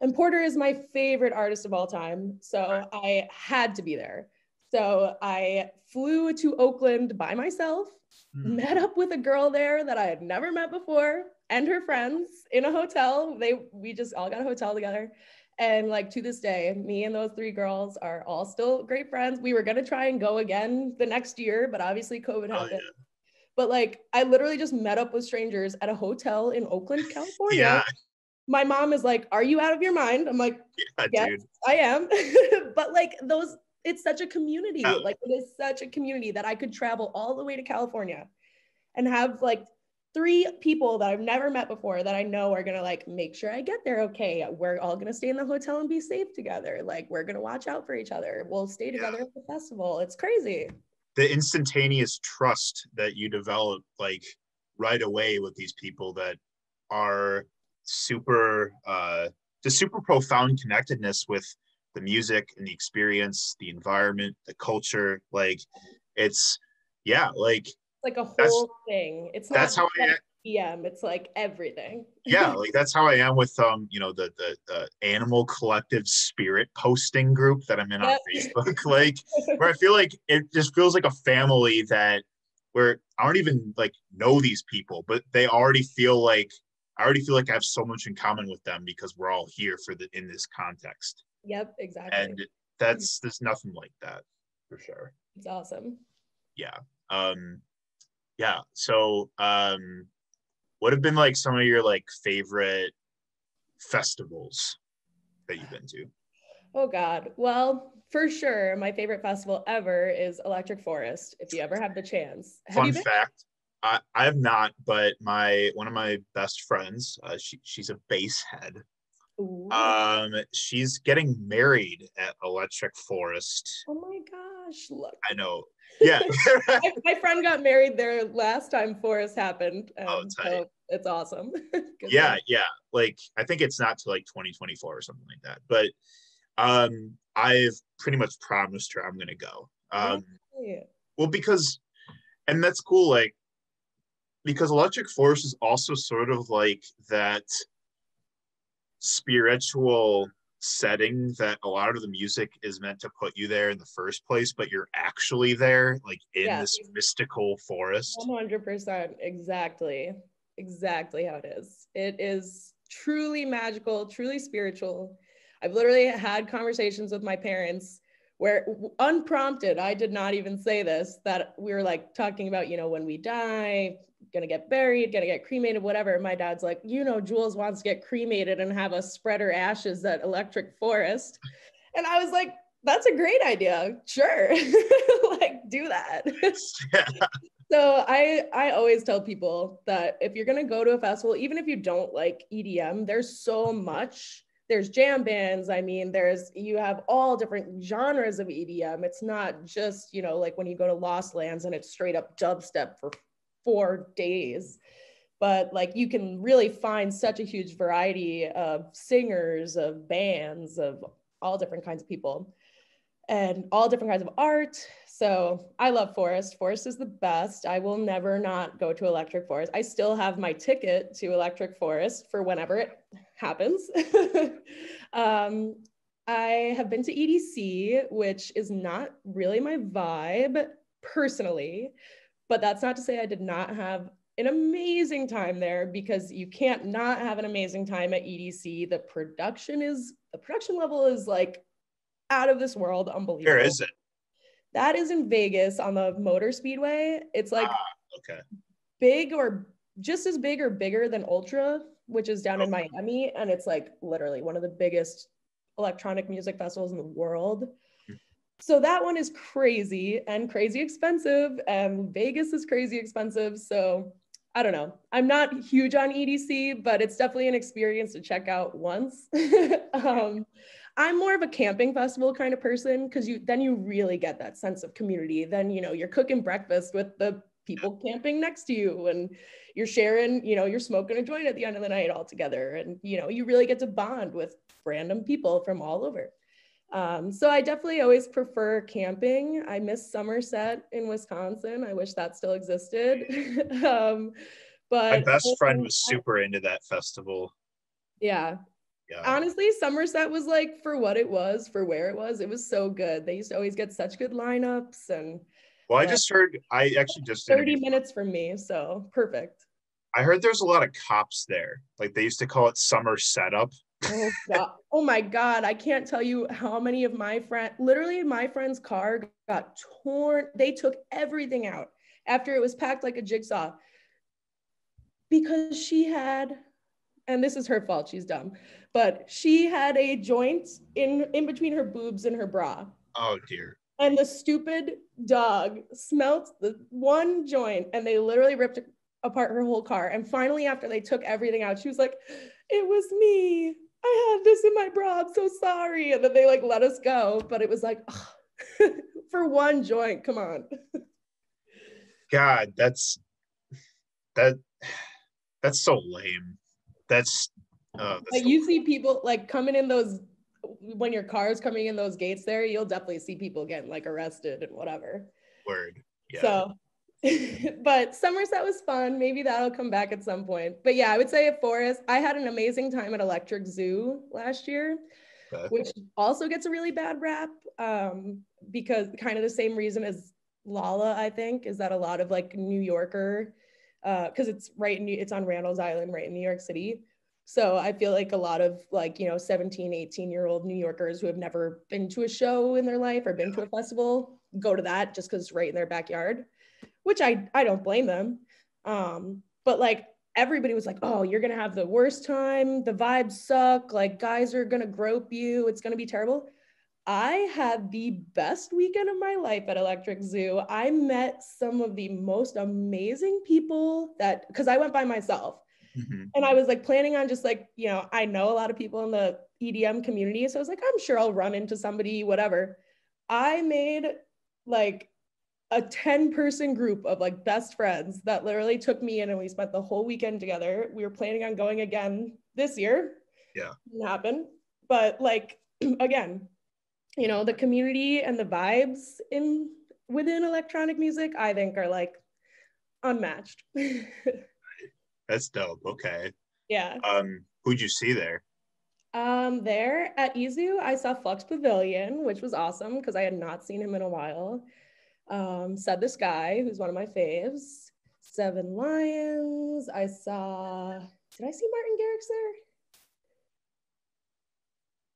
and porter is my favorite artist of all time so right. i had to be there so I flew to Oakland by myself, mm. met up with a girl there that I had never met before and her friends in a hotel. They we just all got a hotel together. And like to this day, me and those three girls are all still great friends. We were gonna try and go again the next year, but obviously COVID happened. Oh, yeah. But like I literally just met up with strangers at a hotel in Oakland, California. yeah. My mom is like, "Are you out of your mind?" I'm like, yeah, "Yes, dude. I am." but like those it's such a community. Oh. Like it is such a community that I could travel all the way to California and have like three people that I've never met before that I know are gonna like make sure I get there okay. We're all gonna stay in the hotel and be safe together. Like we're gonna watch out for each other. We'll stay together yeah. at the festival. It's crazy. The instantaneous trust that you develop, like right away with these people that are super uh the super profound connectedness with the music and the experience the environment the culture like it's yeah like like a whole thing it's not that's how I, EM, it's like everything. yeah like that's how i am with um you know the the, the animal collective spirit posting group that i'm in on facebook like where i feel like it just feels like a family that where i don't even like know these people but they already feel like i already feel like i have so much in common with them because we're all here for the in this context Yep, exactly. and that's there's nothing like that for sure it's awesome. yeah um yeah so um what have been like some of your like favorite festivals that you've been to Oh God. Well, for sure, my favorite festival ever is Electric Forest. If you ever have the chance, have fun you been? fact I, I have not but my one of my best friends uh, she, she's a bass head Ooh. um she's getting married at electric forest oh my gosh! Look, i know yeah my, my friend got married there last time Forest happened. Oh, tight. so it's awesome. Yeah yeah like i think it's not to like 2024 or something like that but um i've pretty much promised her i'm gonna go um Yeah. well because and that's cool like because electric forest is also sort of like that spiritual setting that a lot of the music is meant to put you there in the first place but you're actually there like in Yeah. this mystical forest? 100% exactly. Exactly how it is. It is truly magical truly spiritual. I've literally had conversations with my parents where unprompted i did not even say this that we were like talking about you know when we die gonna get buried gonna get cremated whatever my dad's like you know jules wants to get cremated and have us spread her ashes at electric forest and i was like that's a great idea sure like do that yeah so I I always tell people that if you're gonna go to a festival, even if you don't like EDM, there's so much. There's jam bands. I mean, there's you have all different genres of EDM. It's not just you know like when you go to Lost Lands and it's straight up dubstep for four days, but like you can really find such a huge variety of singers, of bands, of all different kinds of people and all different kinds of art. So I love Forest. Forest is the best. I will never not go to Electric Forest. I still have my ticket to Electric Forest for whenever it happens. um, I have been to EDC, which is not really my vibe personally, but that's not to say I did not have an amazing time there because you can't not have an amazing time at EDC. The production is the production level is like out of this world, unbelievable. where is it That is in Vegas on the Motor Speedway. It's like ah, okay big or just as big or bigger than Ultra, which is down in Miami. And it's like literally one of the biggest electronic music festivals in the world. So that one is crazy and crazy expensive. And Vegas is crazy expensive. So I don't know. I'm not huge on EDC, but it's definitely an experience to check out once. um, I'm more of a camping festival kind of person because you then you really get that sense of community. Then you know you're cooking breakfast with the people camping next to you, and you're sharing. You know you're smoking a joint at the end of the night all together, and you know you really get to bond with random people from all over. Um, so I definitely always prefer camping. I miss Somerset in Wisconsin. I wish that still existed. um, but my best friend was super into that festival yeah, yeah honestly somerset was like for what it was for where it was it was so good they used to always get such good lineups and well i yeah. just heard i actually just 30 minutes from me so perfect i heard there's a lot of cops there like they used to call it summer setup oh, God. oh my god. I can't tell you how many of my friends, literally, my friend's car got torn. They took everything out after it was packed like a jigsaw because she had and this is her fault she's dumb but she had a joint in in between her boobs and her bra. Oh dear. And the stupid dog smelt the one joint and they literally ripped apart her whole car. And finally after they took everything out she was like it was me i had this in my bra i'm so sorry and then they like let us go but it was like ugh, for one joint come on god that's that that's so lame. That's uh that's Like so- you see people like coming in those when your car is coming in those gates there, you'll definitely see people getting like arrested and whatever. word. Yeah. So, but Somerset was fun. Maybe that'll come back at some point. But yeah, I would say at Forest, I had an amazing time at Electric Zoo last year, Okay. which also gets a really bad rap um, because kind of the same reason as Lala, I think, is that a lot of like New Yorker, because it's right in, New- it's on Randall's Island, right in New York City. So I feel like a lot of like, you know, 17, 18 year old New Yorkers who have never been to a show in their life or been to a festival go to that just because it's right in their backyard, which I, I don't blame them. Um, but like everybody was like, oh, you're going to have the worst time. The vibes suck. Like guys are going to grope you. It's going to be terrible. I had the best weekend of my life at Electric Zoo. I met some of the most amazing people that, because I went by myself Mhm. and I was like planning on just like, you know, I know a lot of people in the EDM community. So I was like, I'm sure I'll run into somebody, whatever. I made like a 10 person group of like best friends that literally took me in and we spent the whole weekend together. We were planning on going again this year. Yeah. Didn't happen. But like, again, you know, the community and the vibes in within electronic music, I think are like unmatched. That's dope. Okay. yeah. Um, who'd you see there? Um, there at EZoo, I saw Flux Pavilion, which was awesome because I had not seen him in a while. Um, Said The Sky, who's one of my faves. Seven Lions. I saw. Did I see Martin Garrix there?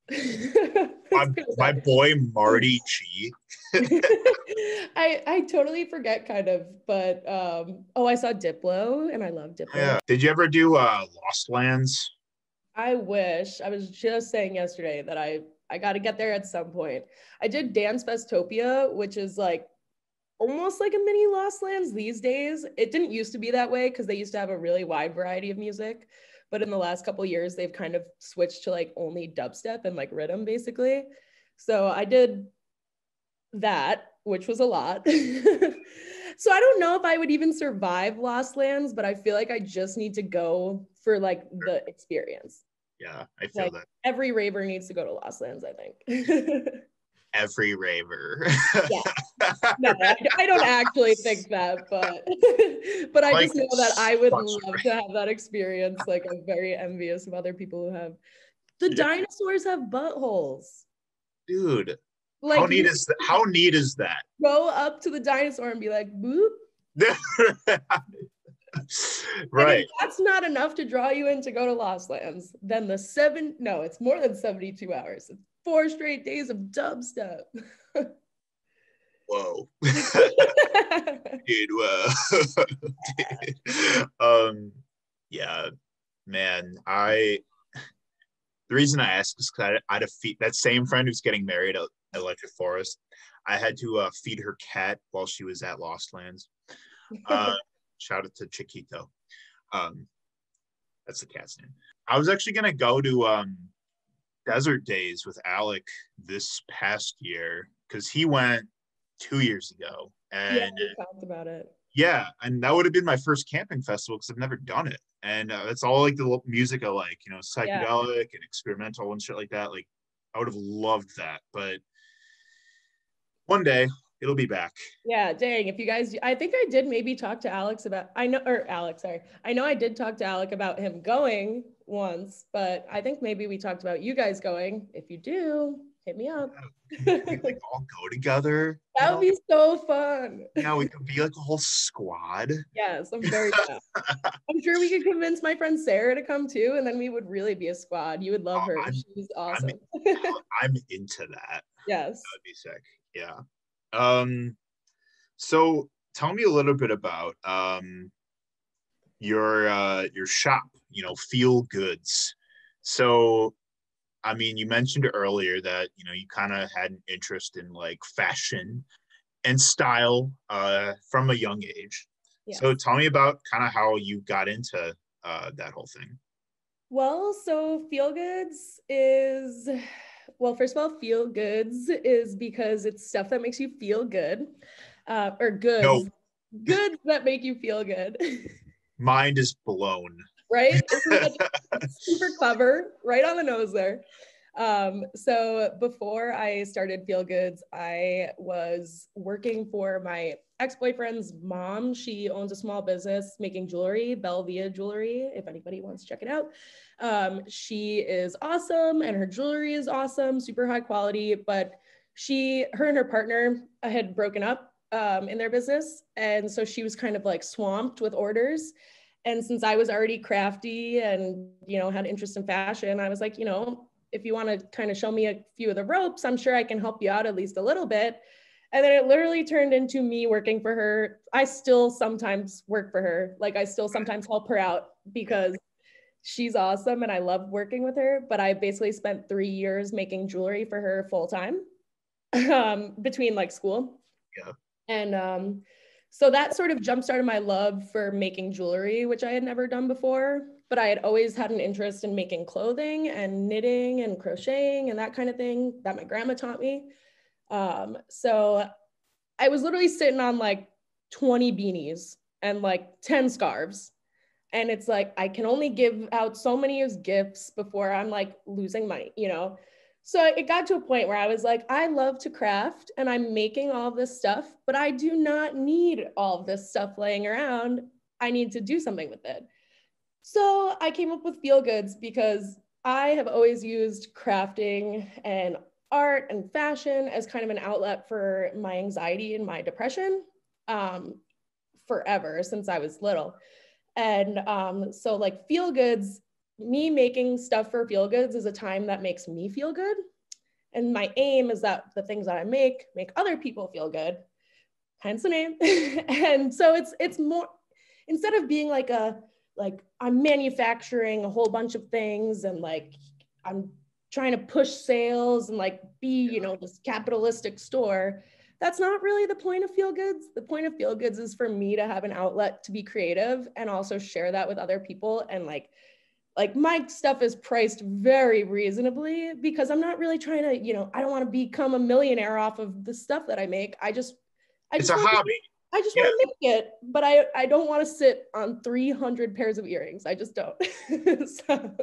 My, my boy Marty Chi. I I totally forget kind of, but um, oh, I saw Diplo, and I love Diplo. Yeah. Did you ever do uh Lost Lands? I wish. I was just saying yesterday that I I got to get there at some point. I did Dance Festopia, which is like almost like a mini Lost Lands these days. It didn't used to be that way because they used to have a really wide variety of music, but in the last couple years they've kind of switched to like only dubstep and like riddim basically. So I did that, which was a lot. so I don't know if I would even survive Lost Lands, but I feel like I just need to go for like the experience. Yeah, I feel Like- that Every raver needs to go to Lost Lands, I think. every raver. no, I, I don't actually think that, but but I Like, just know that I would love to have that experience. Like I'm very envious of other people who have. The Yeah. dinosaurs have buttholes. Dude, Like how neat is that? How neat is that? go up to the dinosaur and be like, boop. Right. that's not enough to draw you in to go to Lost Lands, then the seven, no, it's more than 72 hours. It's four straight days of dubstep. Whoa. Dude, whoa. Dude. Um, yeah, man. I the reason I ask is because I, I had a feed that same friend who's getting married at Electric Forest. I had to uh, feed her cat while she was at Lost Lands. Uh, shout out to Chiquito. Um, that's the cat's name. I was actually gonna go to um, Desert Days with Alec this past year because he went two years ago, and yeah, we talked about it. yeah, and that would have been my first camping festival because I've never done it, and uh, it's all like the music I like, you know, psychedelic and experimental and shit like that. Like, I would have loved that, but one day it'll be back. Yeah, dang. If you guys, I think I did maybe talk to Alex about, I know, or Alex, sorry. I know I did talk to Alec about him going once, but I think maybe we talked about you guys going. If you do, hit me up. We like all go together. That know? would be so fun. yeah, we could be like a whole squad. Yes, I'm very. I'm sure we could convince my friend Sarah to come too, and then we would really be a squad. You would love Oh, her. I'm- She's awesome. I'm into that. yes. That'd be sick. Yeah. Um, so tell me a little bit about um your uh your shop, you know, feel goods. So I mean, you mentioned earlier that you know you kind of had an interest in like fashion and style uh from a young age. yes. So tell me about kind of how you got into uh that whole thing. Well, so feel goods is well, first of all, feel goods is because it's stuff that makes you feel good, uh, or goods, No. goods that make you feel good. mind is blown. Right? super clever, right on the nose there. Um, so before I started Feel Goods, I was working for my ex-boyfriend's mom. She owns a small business making jewelry, Belvia Jewelry, if anybody wants to check it out. Um, she is awesome and her jewelry is awesome, super high quality, but she, her and her partner had broken up um, in their business. And so she was kind of like swamped with orders. And since I was already crafty and, you know, had interest in fashion, I was like, you know, if you want to kind of show me a few of the ropes, I'm sure I can help you out at least a little bit. And then it literally turned into me working for her. I still sometimes work for her. Like I still sometimes help her out because she's awesome and I love working with her. But I basically spent three years making jewelry for her full time um, between like school. Yeah. And um, so that sort of jump started my love for making jewelry, which I had never done before. But I had always had an interest in making clothing and knitting and crocheting and that kind of thing that my grandma taught me. Um, so I was literally sitting on like 20 beanies and like 10 scarves. And it's like, I can only give out so many as gifts before I'm like losing money, you know? So it got to a point where I was like, I love to craft and I'm making all this stuff, but I do not need all this stuff laying around. I need to do something with it. So I came up with Feel Goods because I have always used crafting and art and fashion as kind of an outlet for my anxiety and my depression um, forever since I was little. And um, so, like, Feel Goods me making stuff for feel goods is a time that makes me feel good. And my aim is that the things that I make make other people feel good. Hence the name. and so it's it's more instead of being like a like I'm manufacturing a whole bunch of things and like I'm trying to push sales and like be, you know, this capitalistic store. That's not really the point of Feel Goods. The point of Feel Goods is for me to have an outlet to be creative and also share that with other people and like like my stuff is priced very reasonably because I'm not really trying to, you know, I don't want to become a millionaire off of the stuff that I make. I just, I it's just a hobby. I just yeah. want to make it, but I, I don't want to sit on 300 pairs of earrings. I just don't. so,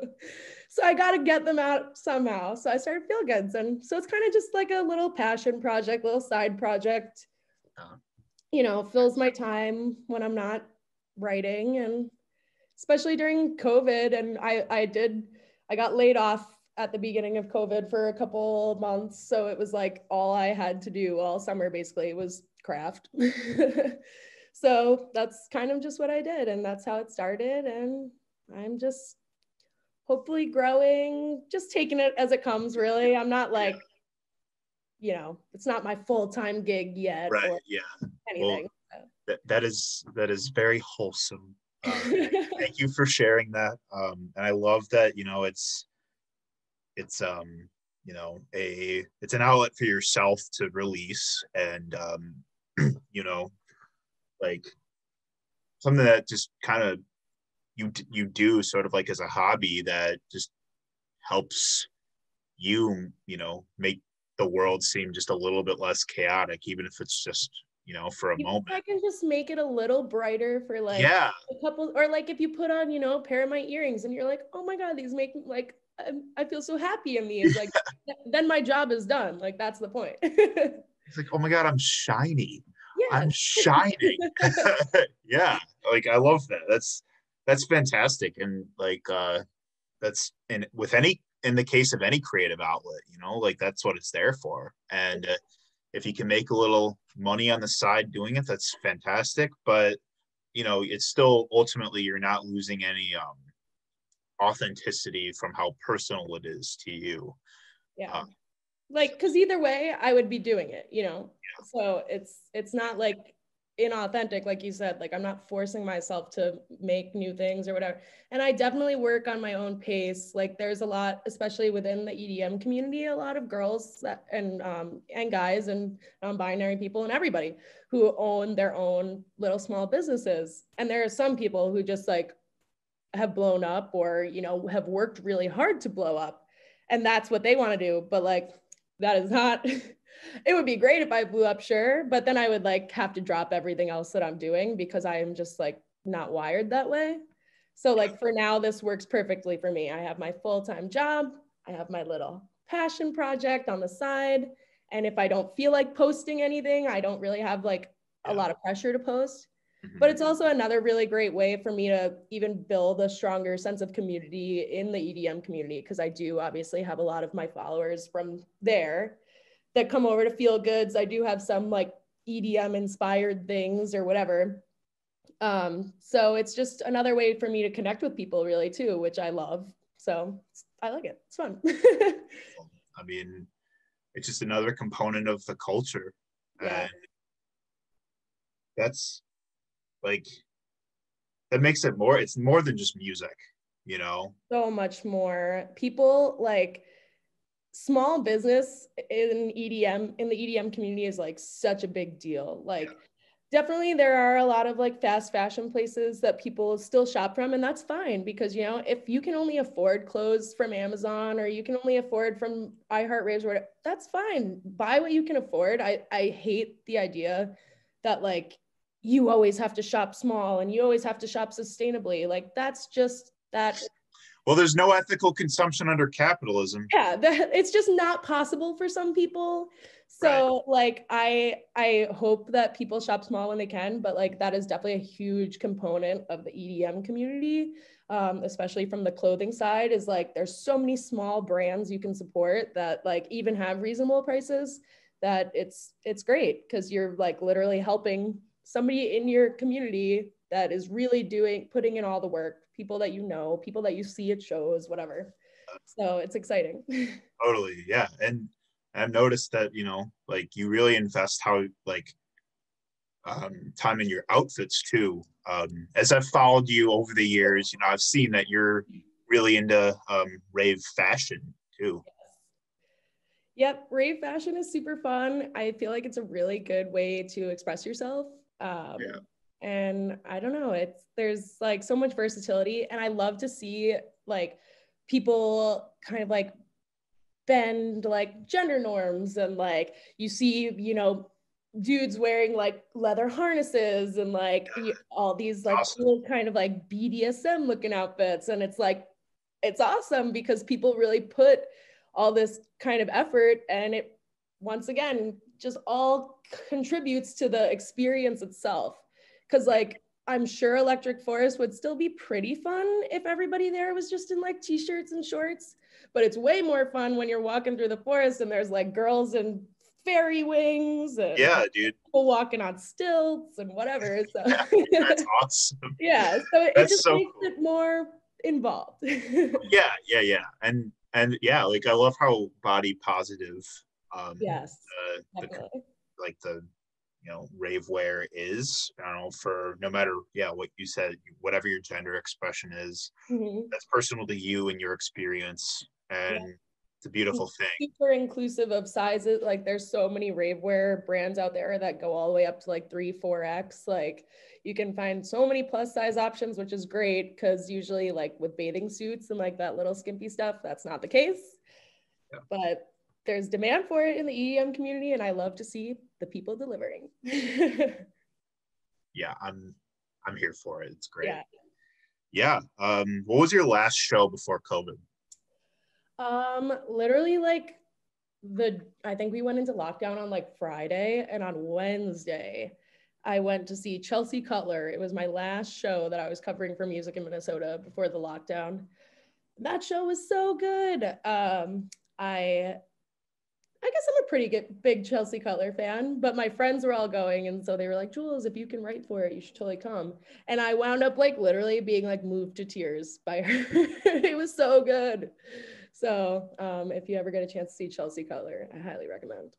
so I got to get them out somehow. So I started Feel Goods. And so it's kind of just like a little passion project, little side project, uh-huh. you know, fills my time when I'm not writing and especially during COVID. And I, I did, I got laid off at the beginning of COVID for a couple months. So it was like all I had to do all summer basically was craft. so that's kind of just what I did. And that's how it started. And I'm just hopefully growing, just taking it as it comes, really. I'm not like, you know, it's not my full time gig yet. Right. yeah. Anything. Well, that, that is that is very wholesome um, thank you for sharing that. Um, and I love that, you know, it's, it's, um, you know, a, it's an outlet for yourself to release and, um, you know, like something that just kind of you, you do sort of like as a hobby that just helps you, you know, make the world seem just a little bit less chaotic, even if it's just you know, for a you moment. I can just make it a little brighter for like yeah. a couple, or like if you put on, you know, a pair of my earrings and you're like, oh my God, these make like, I feel so happy in these. Like, then my job is done. Like, that's the point. it's like, oh my God, I'm shiny. Yes. I'm shining. yeah. Like, I love that. That's, that's fantastic. And like, uh, that's, and with any, in the case of any creative outlet, you know, like that's what it's there for. And, uh, if you can make a little money on the side doing it that's fantastic but you know it's still ultimately you're not losing any um authenticity from how personal it is to you. Yeah. Um, like because either way i would be doing it you know? Yeah. so it's it's not like inauthentic like you said like i'm not forcing myself to make new things or whatever. And i definitely work on my own pace. Like there's a lot especially within the edm community a lot of girls that, and um, and guys and non-binary people and everybody who own their own little small businesses. And there are some people who just like have blown up or you know have worked really hard to blow up. And that's what they want to do. But like that is not it would be great if I blew up, sure. But then I would like have to drop everything else that I'm doing because I am just like not wired that way. So like for now, this works perfectly for me. I have my full-time job. I have my little passion project on the side. And if I don't feel like posting anything, I don't really have like a lot of pressure to post. Mm-hmm. But it's also another really great way for me to even build a stronger sense of community in the EDM community because I do obviously have a lot of my followers from there that come over to feel goods. I do have some like EDM inspired things or whatever. Um, so it's just another way for me to connect with people really too, which I love. So I like it. It's fun. I mean, it's just another component of the culture. Yeah. And that's like that makes it more it's more than just music you know? So much more. People like small business in edm in the edm community is like such a big deal. Like yeah. definitely there are a lot of like fast fashion places that people still shop from and that's fine because you know if you can only afford clothes from amazon or you can only afford from iheartraves or that's fine. Buy what you can afford. I i hate the idea that like you always have to shop small and you always have to shop sustainably. Like that's just that. Well, there's no ethical consumption under capitalism. Yeah, that, it's just not possible for some people. So right. like I I hope that people shop small when they can, but like that is definitely a huge component of the EDM community. Um, especially from the clothing side, is like there's so many small brands you can support that like even have reasonable prices that it's it's great because you're like literally helping somebody in your community that is really doing putting in all the work people that you know people that you see at shows whatever. So it's exciting. Totally yeah. And i've noticed that you know like you really invest how like um, time in your outfits too. Um, as i've followed you over the years you know i've seen that you're really into um, rave fashion too. Yep, rave fashion is super fun. I feel like it's a really good way to express yourself. Um, yeah. And I don't know, it's there's like so much versatility, and I love to see like people kind of like bend like gender norms and like you see you know dudes wearing like leather harnesses and like all these like awesome. cool kind of like BDSM looking outfits and it's like it's awesome because people really put all this kind of effort and it once again just all contributes to the experience itself. Cause like I'm sure Electric Forest would still be pretty fun if everybody there was just in like t-shirts and shorts. But it's way more fun when you're walking through the forest and there's like girls in fairy wings and yeah, dude. People walking on stilts and whatever. So yeah, that's awesome. Yeah. So it, just so makes cool. it more involved. yeah, yeah, yeah. And and yeah, like I love how body positive um yes the, the, like the you know rave wear is i don't know for no matter yeah what you said whatever your gender expression is mm-hmm. that's personal to you and your experience and yeah. it's a beautiful it's thing super inclusive of sizes like there's so many rave wear brands out there that go all the way up to like 3 4x like you can find so many plus size options which is great because usually like with bathing suits and like that little skimpy stuff that's not the case yeah. but there's demand for it in the EDM community, and I love to see the people delivering. yeah, I'm I'm here for it. It's great. Yeah. Yeah. Um, what was your last show before COVID? Um, literally like the I think we went into lockdown on like Friday, and on Wednesday, I went to see Chelsea Cutler. It was my last show that I was covering for music in Minnesota before the lockdown. That show was so good. Um, I I guess I'm a pretty good, big Chelsea Cutler fan, but my friends were all going. And so they were like, Jules, if you can write for it, you should totally come. And I wound up like literally being like moved to tears by her. it was so good. So um, if you ever get a chance to see Chelsea Cutler, I highly recommend.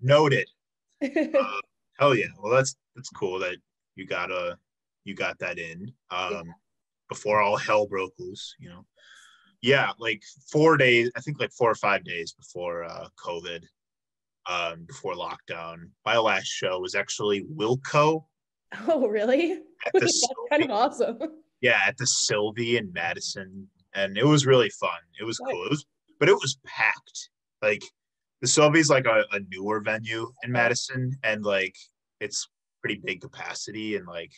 Noted. uh, hell yeah. Well, that's, that's cool that you got a, you got that in um, yeah. before all hell broke loose, you know? Yeah, like four days, I think like four or five days before uh, COVID, um, before lockdown. My last show was actually Wilco. Oh, really? That's kind of awesome. Yeah, at the Sylvee in Madison, and it was really fun. It was cool. It was, but it was packed. Like the Sylvee's like a, a newer venue in Madison, and like it's pretty big capacity, and like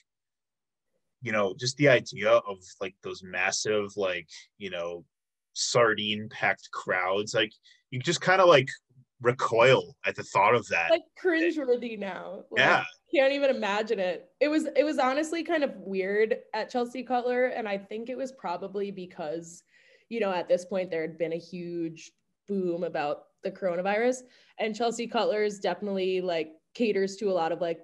you know, just the idea of like those massive, like, you know, sardine packed crowds, like you just kind of like recoil at the thought of that. Like cringeworthy now. Like, yeah. Can't even imagine it. It was it was honestly kind of weird at Chelsea Cutler. And I think it was probably because, you know, at this point there had been a huge boom about the coronavirus. And Chelsea Cutler's definitely like caters to a lot of like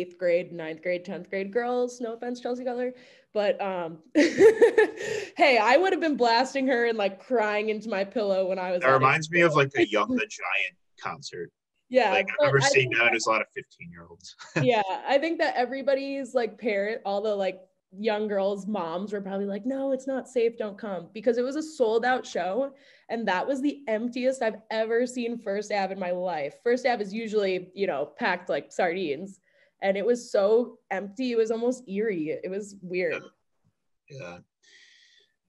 eighth grade, ninth grade, 10th grade girls. No offense, Chelsea Cutler. But um hey, I would have been blasting her and like crying into my pillow when I was. That reminds me of like a Young the Giant concert. Yeah. Like I remember seeing that as a lot of 15 year olds. yeah. I think that everybody's like parent, all the like young girls' moms were probably like, no, it's not safe, don't come. Because it was a sold out show. And that was the emptiest I've ever seen First Ave in my life. First Ave is usually, you know, packed like sardines and it was so empty it was almost eerie it was weird yeah. yeah.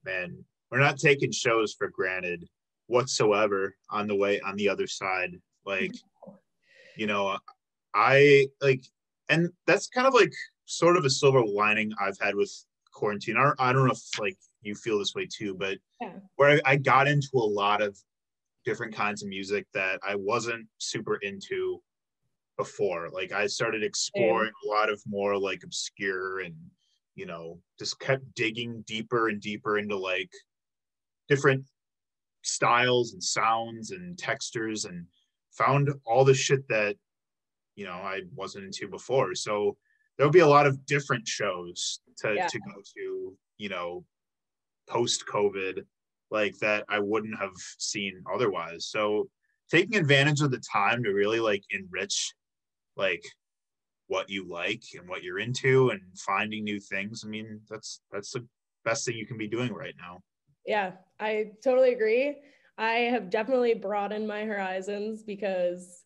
man we're not taking shows for granted whatsoever on the way on the other side like you know i like and that's kind of like sort of a silver lining i've had with quarantine i, I don't know if like you feel this way too but yeah. where I, I got into a lot of different kinds of music that i wasn't super into before. Like I started exploring yeah. a lot of more like obscure and you know just kept digging deeper and deeper into like different styles and sounds and textures and found all the shit that you know I wasn't into before. So there'll be a lot of different shows to yeah. to go to, you know, post COVID like that I wouldn't have seen otherwise. So taking advantage of the time to really like enrich like what you like and what you're into and finding new things. I mean that's that's the best thing you can be doing right now. Yeah i totally agree. I have definitely broadened my horizons because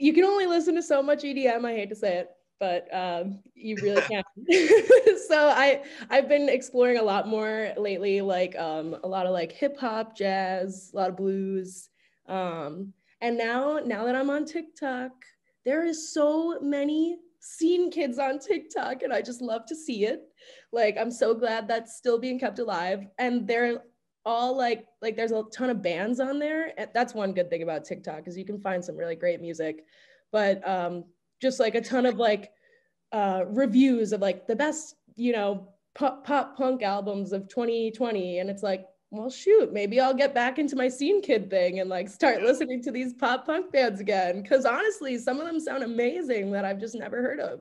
you can only listen to so much edm i hate to say it but um, you really can't so i i've been exploring a lot more lately like um, a lot of like hip hop jazz a lot of blues um, and now, now that I'm on TikTok, there is so many scene kids on TikTok, and I just love to see it. Like, I'm so glad that's still being kept alive. And they're all like, like there's a ton of bands on there. That's one good thing about TikTok is you can find some really great music. But um, just like a ton of like uh, reviews of like the best, you know, pop, pop punk albums of 2020. And it's like, well, shoot, maybe I'll get back into my scene kid thing and like start listening to these pop punk bands again. Cause honestly, some of them sound amazing that I've just never heard of.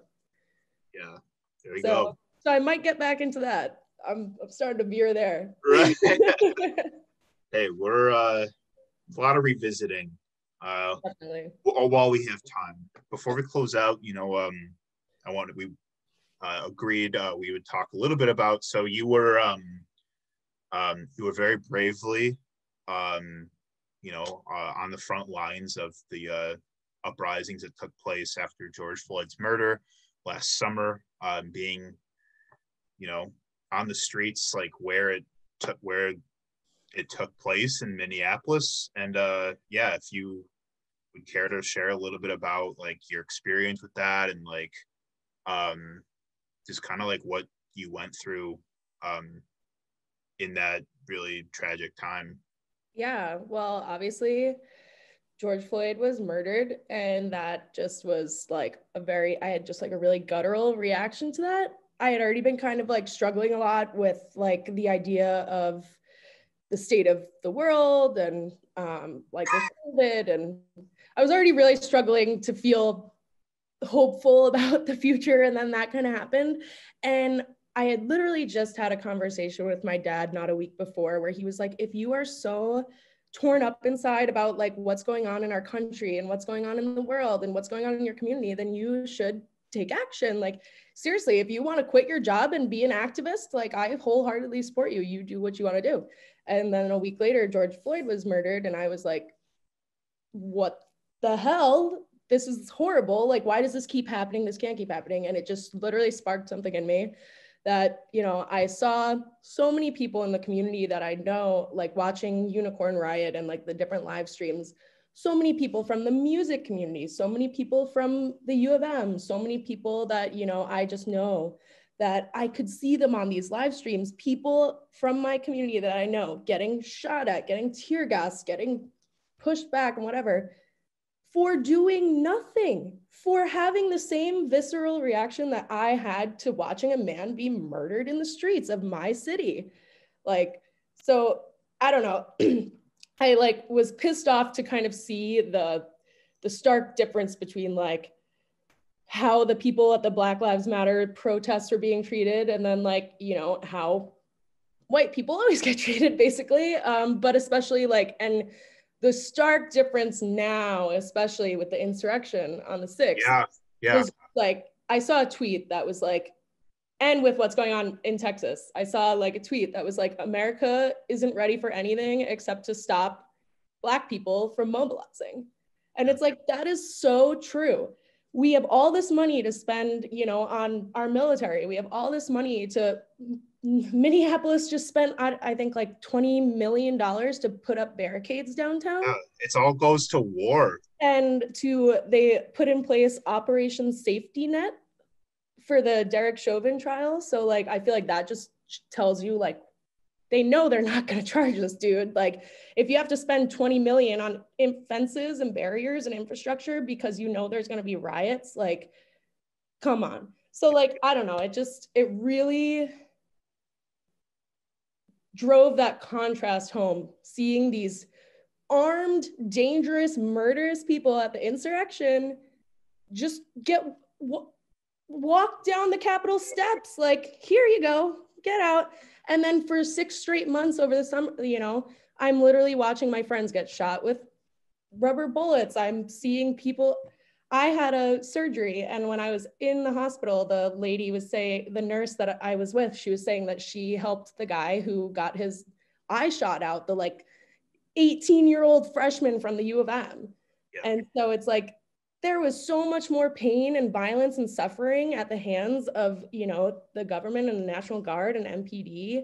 Yeah, there you so, go. So I might get back into that. I'm, I'm starting to veer there. Right. hey, we're uh, a lot of revisiting. Uh, Definitely. While we have time, before we close out, you know, um, I wanted we uh, agreed uh, we would talk a little bit about. So you were um, um, you were very bravely, um, you know, uh, on the front lines of the uh, uprisings that took place after George Floyd's murder last summer, um, being, you know, on the streets like where it took where it took place in Minneapolis. And uh, yeah, if you would care to share a little bit about like your experience with that and like um, just kind of like what you went through um, in that really tragic time. Yeah, well, obviously, George Floyd was murdered, and that just was like a very, I had just like a really guttural reaction to that. I had already been kind of like struggling a lot with like the idea of the state of the world and um, like COVID, and I was already really struggling to feel hopeful about the future, and then that kind of happened, and I had literally just had a conversation with my dad not a week before where he was like, if you are so torn up inside about like what's going on in our country and what's going on in the world and what's going on in your community, then you should take action. Like, seriously, if you want to quit your job and be an activist, like I wholeheartedly support you. You do what you want to do. And then a week later, George Floyd was murdered. And I was like, what the hell? This is horrible. Like, why does this keep happening? This can't keep happening. And it just literally sparked something in me that you know i saw so many people in the community that i know like watching unicorn riot and like the different live streams. So many people from the music community, so many people from the U of M, so many people that, you know, I just know that I could see them on these live streams, people from my community that I know getting shot at, getting tear gas, getting pushed back and whatever for doing nothing, for having the same visceral reaction that I had to watching a man be murdered in the streets of my city. Like, so I don't know. I like was pissed off to kind of see the the stark difference between like how the people at the Black Lives Matter protests are being treated and then like, you know, how white people always get treated basically. Um, but especially like and the stark difference now, especially with the insurrection on the 6th. Yeah. Yeah. like I saw a tweet that was like, and with what's going on in Texas, I saw like a tweet that was like, America isn't ready for anything except to stop Black people from mobilizing. And it's like, that is so true. We have all this money to spend, you know, on our military. We have all this money to Minneapolis just spent, I, I, think, like $20 million to put up barricades downtown. Uh, it all goes to war. And to, they put in place Operation Safety Net for the Derek Chauvin trial. So, like, I feel like that just tells you, like, they know they're not going to charge this dude. Like, if you have to spend 20 million on fences and barriers and infrastructure because you know there's going to be riots, like, come on. So, like, I don't know. It just, it really, drove that contrast home, seeing these armed, dangerous, murderous people at the insurrection just get walk down the Capitol steps. Like, here you go, get out. And then for six straight months over the summer, you know, I'm literally watching my friends get shot with rubber bullets. I'm seeing people I had a surgery, and when I was in the hospital, the lady was saying, the nurse that I was with, she was saying that she helped the guy who got his eye shot out, the like 18 year old freshman from the U of M. Yeah. And so it's like, there was so much more pain and violence and suffering at the hands of, you know, the government and the National Guard and MPD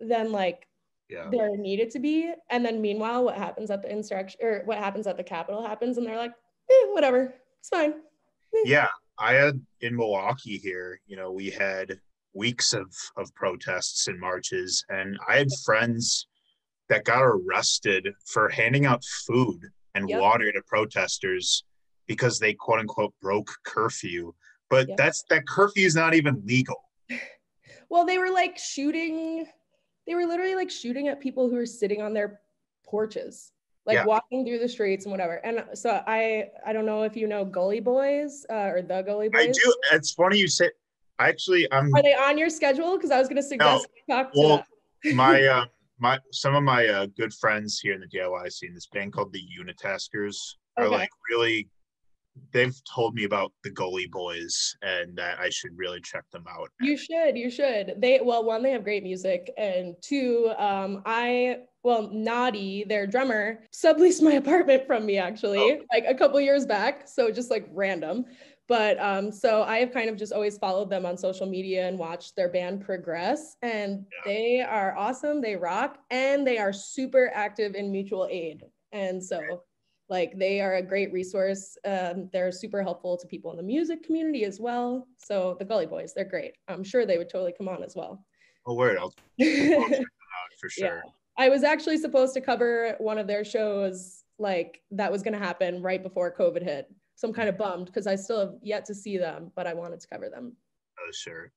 than like yeah. there needed to be. And then meanwhile, what happens at the insurrection or what happens at the Capitol happens, and they're like, eh, whatever, it's fine. Yeah, I had in Milwaukee here, you know, we had weeks of of protests and marches, and I had friends that got arrested for handing out food and yep. water to protesters because they quote unquote broke curfew. But yep. that's that curfew is not even legal. well, they were like shooting, they were literally like shooting at people who were sitting on their porches like yeah. walking through the streets and whatever. And so I I don't know if you know Gully Boys uh, or the Gully Boys. I do. It's funny you say. Actually, I'm. Are they on your schedule? Because I was going to suggest no, talk to well, my uh, my some of my uh, good friends here in the DIY scene, this band called the Unitaskers, are like really they've told me about the Gully Boys and that I should really check them out. You should, you should. They well, one, they have great music, and two, um, I well, Nadi, their drummer, subleased my apartment from me actually, oh. like a couple years back. So just like random. But um, so I have kind of just always followed them on social media and watched their band progress. And yeah. they are awesome. They rock and they are super active in mutual aid. And so like they are a great resource. Um, they're super helpful to people in the music community as well. So the Gully Boys, they're great. I'm sure they would totally come on as well. Oh, word, I'll, I'll check out for sure. Yeah. I was actually supposed to cover one of their shows like that was going to happen right before COVID hit. So I'm kind of bummed because I still have yet to see them, but I wanted to cover them. Oh, sure.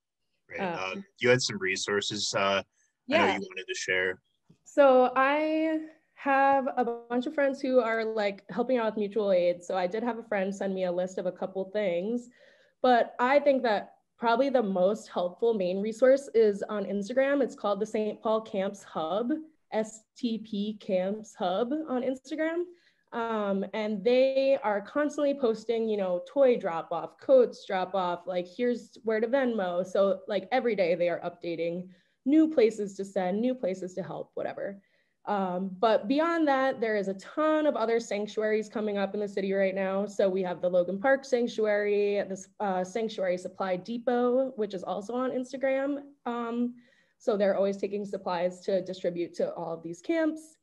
Right. Um, uh, you had some resources uh, yeah. I know you wanted to share. So I have a bunch of friends who are like helping out with mutual aid. So I did have a friend send me a list of a couple things, but I think that probably the most helpful main resource is on Instagram. It's called the St. Paul Camps Hub, STP Camps Hub on Instagram. Um, and they are constantly posting, you know, toy drop off, coats drop off, like here's where to Venmo. So like every day they are updating new places to send, new places to help, whatever. Um, but beyond that, there is a ton of other sanctuaries coming up in the city right now. So we have the Logan Park Sanctuary, the uh, Sanctuary Supply Depot, which is also on Instagram. Um, so they're always taking supplies to distribute to all of these camps.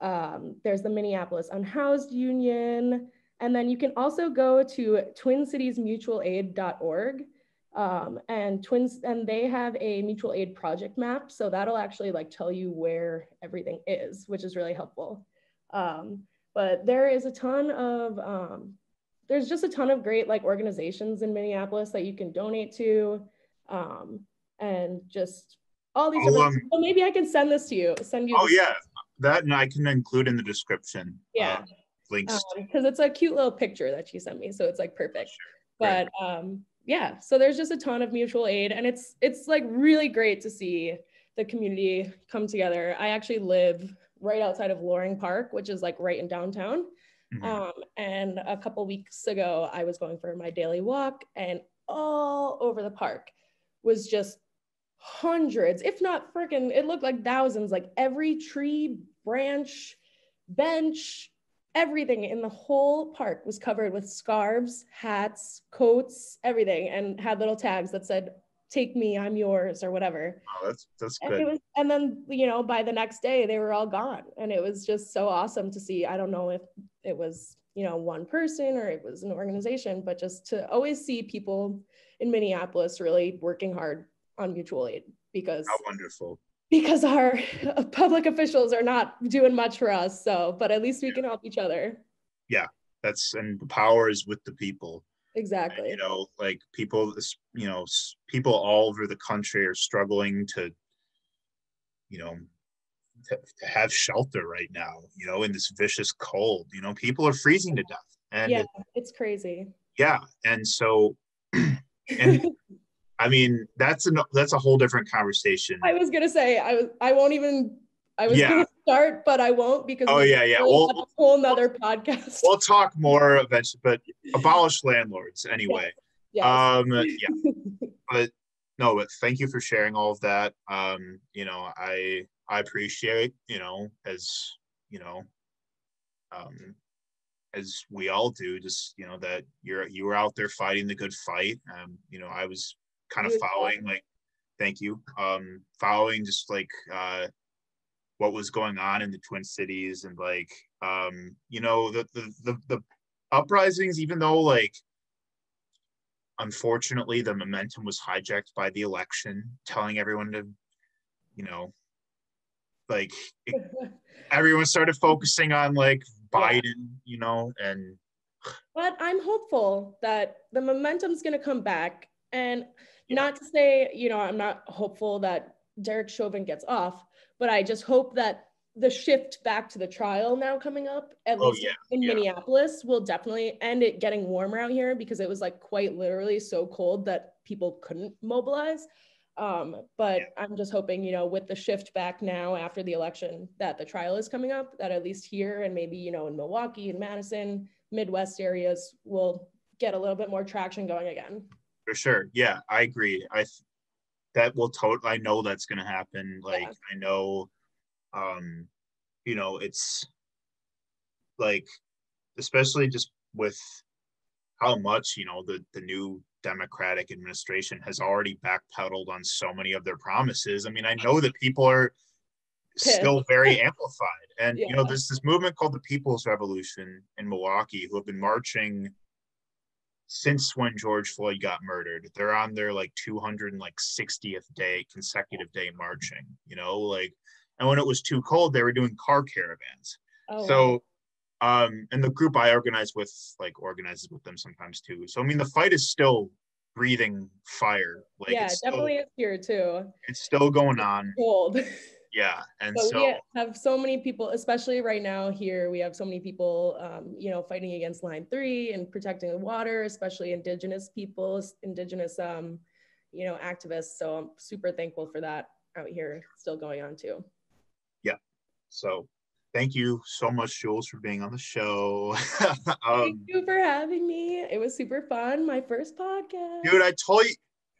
Um, there's the Minneapolis Unhoused Union. And then you can also go to twincitiesmutualaid.org. Um, and twins and they have a mutual aid project map so that'll actually like tell you where everything is which is really helpful. Um, but there is a ton of um, there's just a ton of great like organizations in minneapolis that you can donate to um, and just all these um, well, maybe i can send this to you send you oh yeah. That and i can include in the description yeah. uh, links. Because um, it's a cute little picture that she sent me so it's like perfect. Sure. but um yeah so there's just a ton of mutual aid and it's it's like really great to see the community come together i actually live right outside of loring park which is like right in downtown mm-hmm. um, and a couple weeks ago i was going for my daily walk and all over the park was just hundreds if not freaking it looked like thousands like every tree branch bench everything in the whole park was covered with scarves, hats, coats, everything, and had little tags that said, take me, I'm yours, or whatever. Oh, that's that's good. And, was, and then, you know, by the next day they were all gone. And it was just so awesome to see. I don't know if it was, you know, one person or it was an organization, but just to always see people in Minneapolis really working hard on mutual aid because how wonderful because our public officials are not doing much for us. So, but at least we can help each other. Yeah, that's and the power is with the people. Exactly. And, you know, like people, you know, people all over the country are struggling to, you know, to, to have shelter right now. You know, in this vicious cold. You know, people are freezing to death. And yeah, it, it's crazy. Yeah, and so, and I mean, that's a that's a whole different conversation. I was gonna say I was I won't even I was yeah. gonna start, but I won't because oh yeah yeah we'll, a whole nother podcast. We'll talk more eventually, but abolish landlords anyway. Yes. Um yeah. but no, but thank you for sharing all of that. Um, you know, I I appreciate, you know, as you know, um as we all do, just you know, that you're you were out there fighting the good fight. Um, you know, I was kind of following like thank you um following just like uh what was going on in the twin cities and like um you know the the the, the uprisings even though like unfortunately the momentum was hijacked by the election telling everyone to you know like it, everyone started focusing on like biden yeah. you know and but i'm hopeful that the momentum's going to come back and not to say, you know, I'm not hopeful that Derek Chauvin gets off, but I just hope that the shift back to the trial now coming up, at oh, least yeah, in yeah. Minneapolis, will definitely end it getting warmer out here because it was like quite literally so cold that people couldn't mobilize. Um, but yeah. I'm just hoping, you know, with the shift back now after the election, that the trial is coming up, that at least here and maybe, you know, in Milwaukee and Madison, Midwest areas will get a little bit more traction going again. For sure. Yeah, I agree. I that will totally I know that's gonna happen. Like yeah. I know um, you know, it's like especially just with how much, you know, the the new Democratic administration has already backpedaled on so many of their promises. I mean, I know that people are still very amplified. And yeah. you know, there's this movement called the People's Revolution in Milwaukee who have been marching since when George Floyd got murdered. They're on their like 260th day consecutive day marching, you know, like and when it was too cold, they were doing car caravans. Oh, so um and the group I organize with like organizes with them sometimes too. So I mean the fight is still breathing fire. Like yeah, definitely still, is here too. It's still going on. Cold. yeah and but so we have so many people especially right now here we have so many people um, you know fighting against line three and protecting the water especially indigenous peoples indigenous um, you know activists. So i'm super thankful for that out here still going on too. Yeah. So thank you so much jules for being on the show. Um, thank you for having me. It was super fun. My first podcast. Dude i told you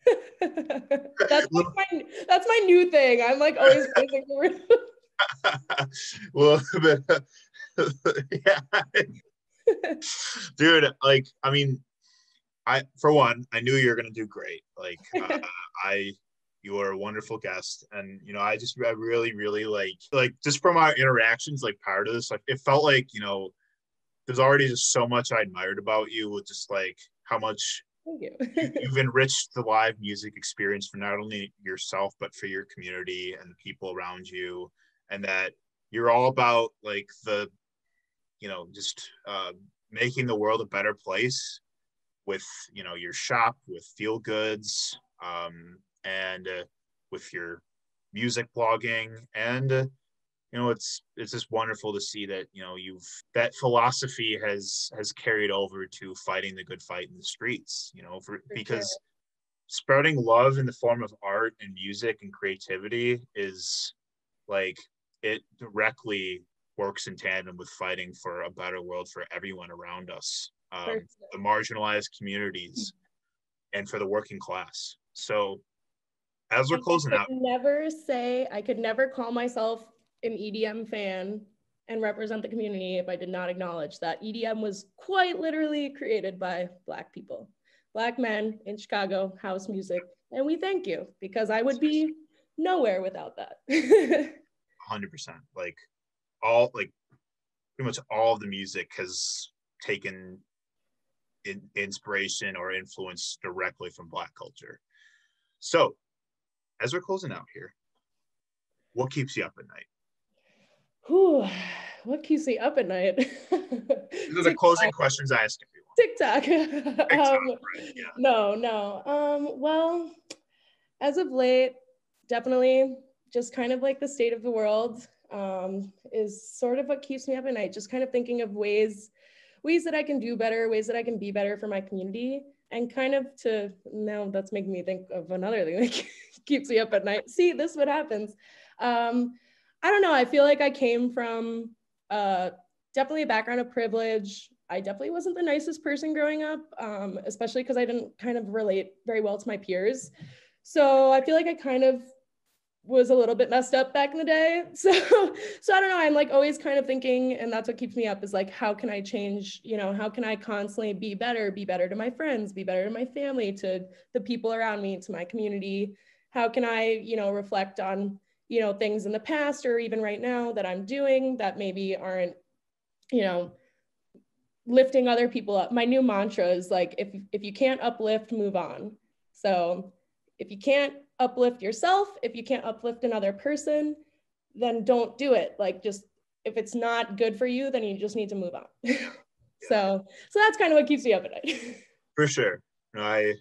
that's like my that's my new thing. I'm like always well, but, yeah. dude, like I mean, I for one, I knew you were gonna do great. Like uh, I, You are a wonderful guest, and you know, I just I really, really like like just from our interactions, like part of this, like it felt like you know, there's already just so much I admired about you, with just like how much Thank you. you've enriched the live music experience for not only yourself but for your community and the people around you, and that you're all about like the, you know, just uh, making the world a better place with you know your shop with feel goods um, and uh, with your music blogging and uh, you know it's it's just wonderful to see that you know you've that philosophy has has carried over to fighting the good fight in the streets you know for, For because sure. spreading love in the form of art and music and creativity is like it directly works in tandem with fighting for a better world for everyone around us um, the marginalized communities and for the working class so as we're closing out never say I could never call myself an EDM fan and represent the community if I did not acknowledge that EDM was quite literally created by Black people, Black men in Chicago, house music. And we thank you because I would be nowhere without that. 100% like all like pretty much all of the music has taken in, inspiration or influence directly from black culture so as we're closing out here what keeps you up at night Whew, what keeps me up at night? these are the closing questions i ask everyone TikTok. TikTok, um, right, yeah. No, no. Um, well, as of late, definitely just kind of like the state of the world um, is sort of what keeps me up at night. Just kind of thinking of ways, ways that I can do better, ways that I can be better for my community, and kind of to now that's making me think of another thing that keeps me up at night. See, this is what happens. Um, I don't know. I feel like I came from uh, definitely a background of privilege. I definitely wasn't the nicest person growing up, um, especially because I didn't kind of relate very well to my peers. So I feel like I kind of was a little bit messed up back in the day. So, so I don't know. I'm like always kind of thinking, and that's what keeps me up is like, how can I change? You know, how can I constantly be better, be better to my friends, be better to my family, to the people around me, to my community? How can I, you know, reflect on, you know, things in the past or even right now that I'm doing that maybe aren't, you know, lifting other people up. My new mantra is like, if if you can't uplift, move on. So if you can't uplift yourself, if you can't uplift another person, then don't do it. Like just if it's not good for you, then you just need to move on. so so that's kind of what keeps me up at night. for sure i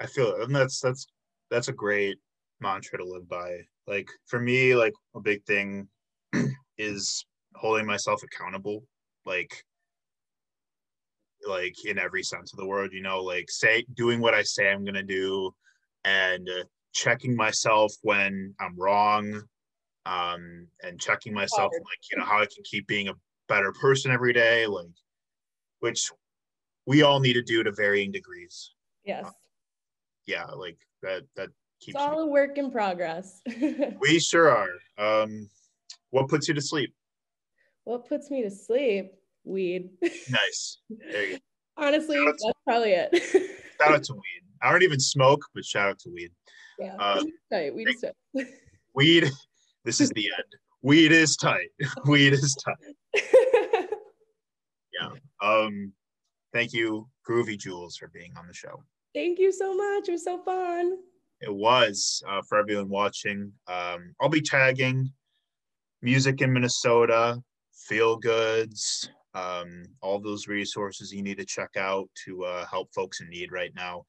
i feel it and that's that's that's a great mantra to live by like for me like a big thing is holding myself accountable like like in every sense of the word you know like say doing what i say i'm gonna do and uh, checking myself when i'm wrong um and checking myself like you know how i can keep being a better person every day like which we all need to do to varying degrees yes. yeah like that that It's all me a work in progress. we sure are um what puts you to sleep what puts me to sleep? Weed. nice there you go. Honestly, Shout out to- that's probably it. shout out to weed i don't even smoke but shout out to weed yeah. Uh, Right, weed is tight. weed this is the end weed is tight weed is tight yeah. um thank you groovy jules for being on the show Thank you so much. It was so fun. It was uh, for everyone watching. Um i'll be tagging music in minnesota feel goods um all those resources you need to check out to uh, help folks in need right now.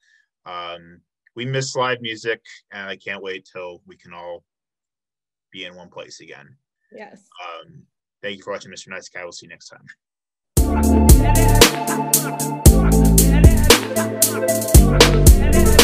Um we miss live music and i can't wait till we can all be in one place again. Yes. um thank you for watching mr nice guy. We'll see you next time. Yes.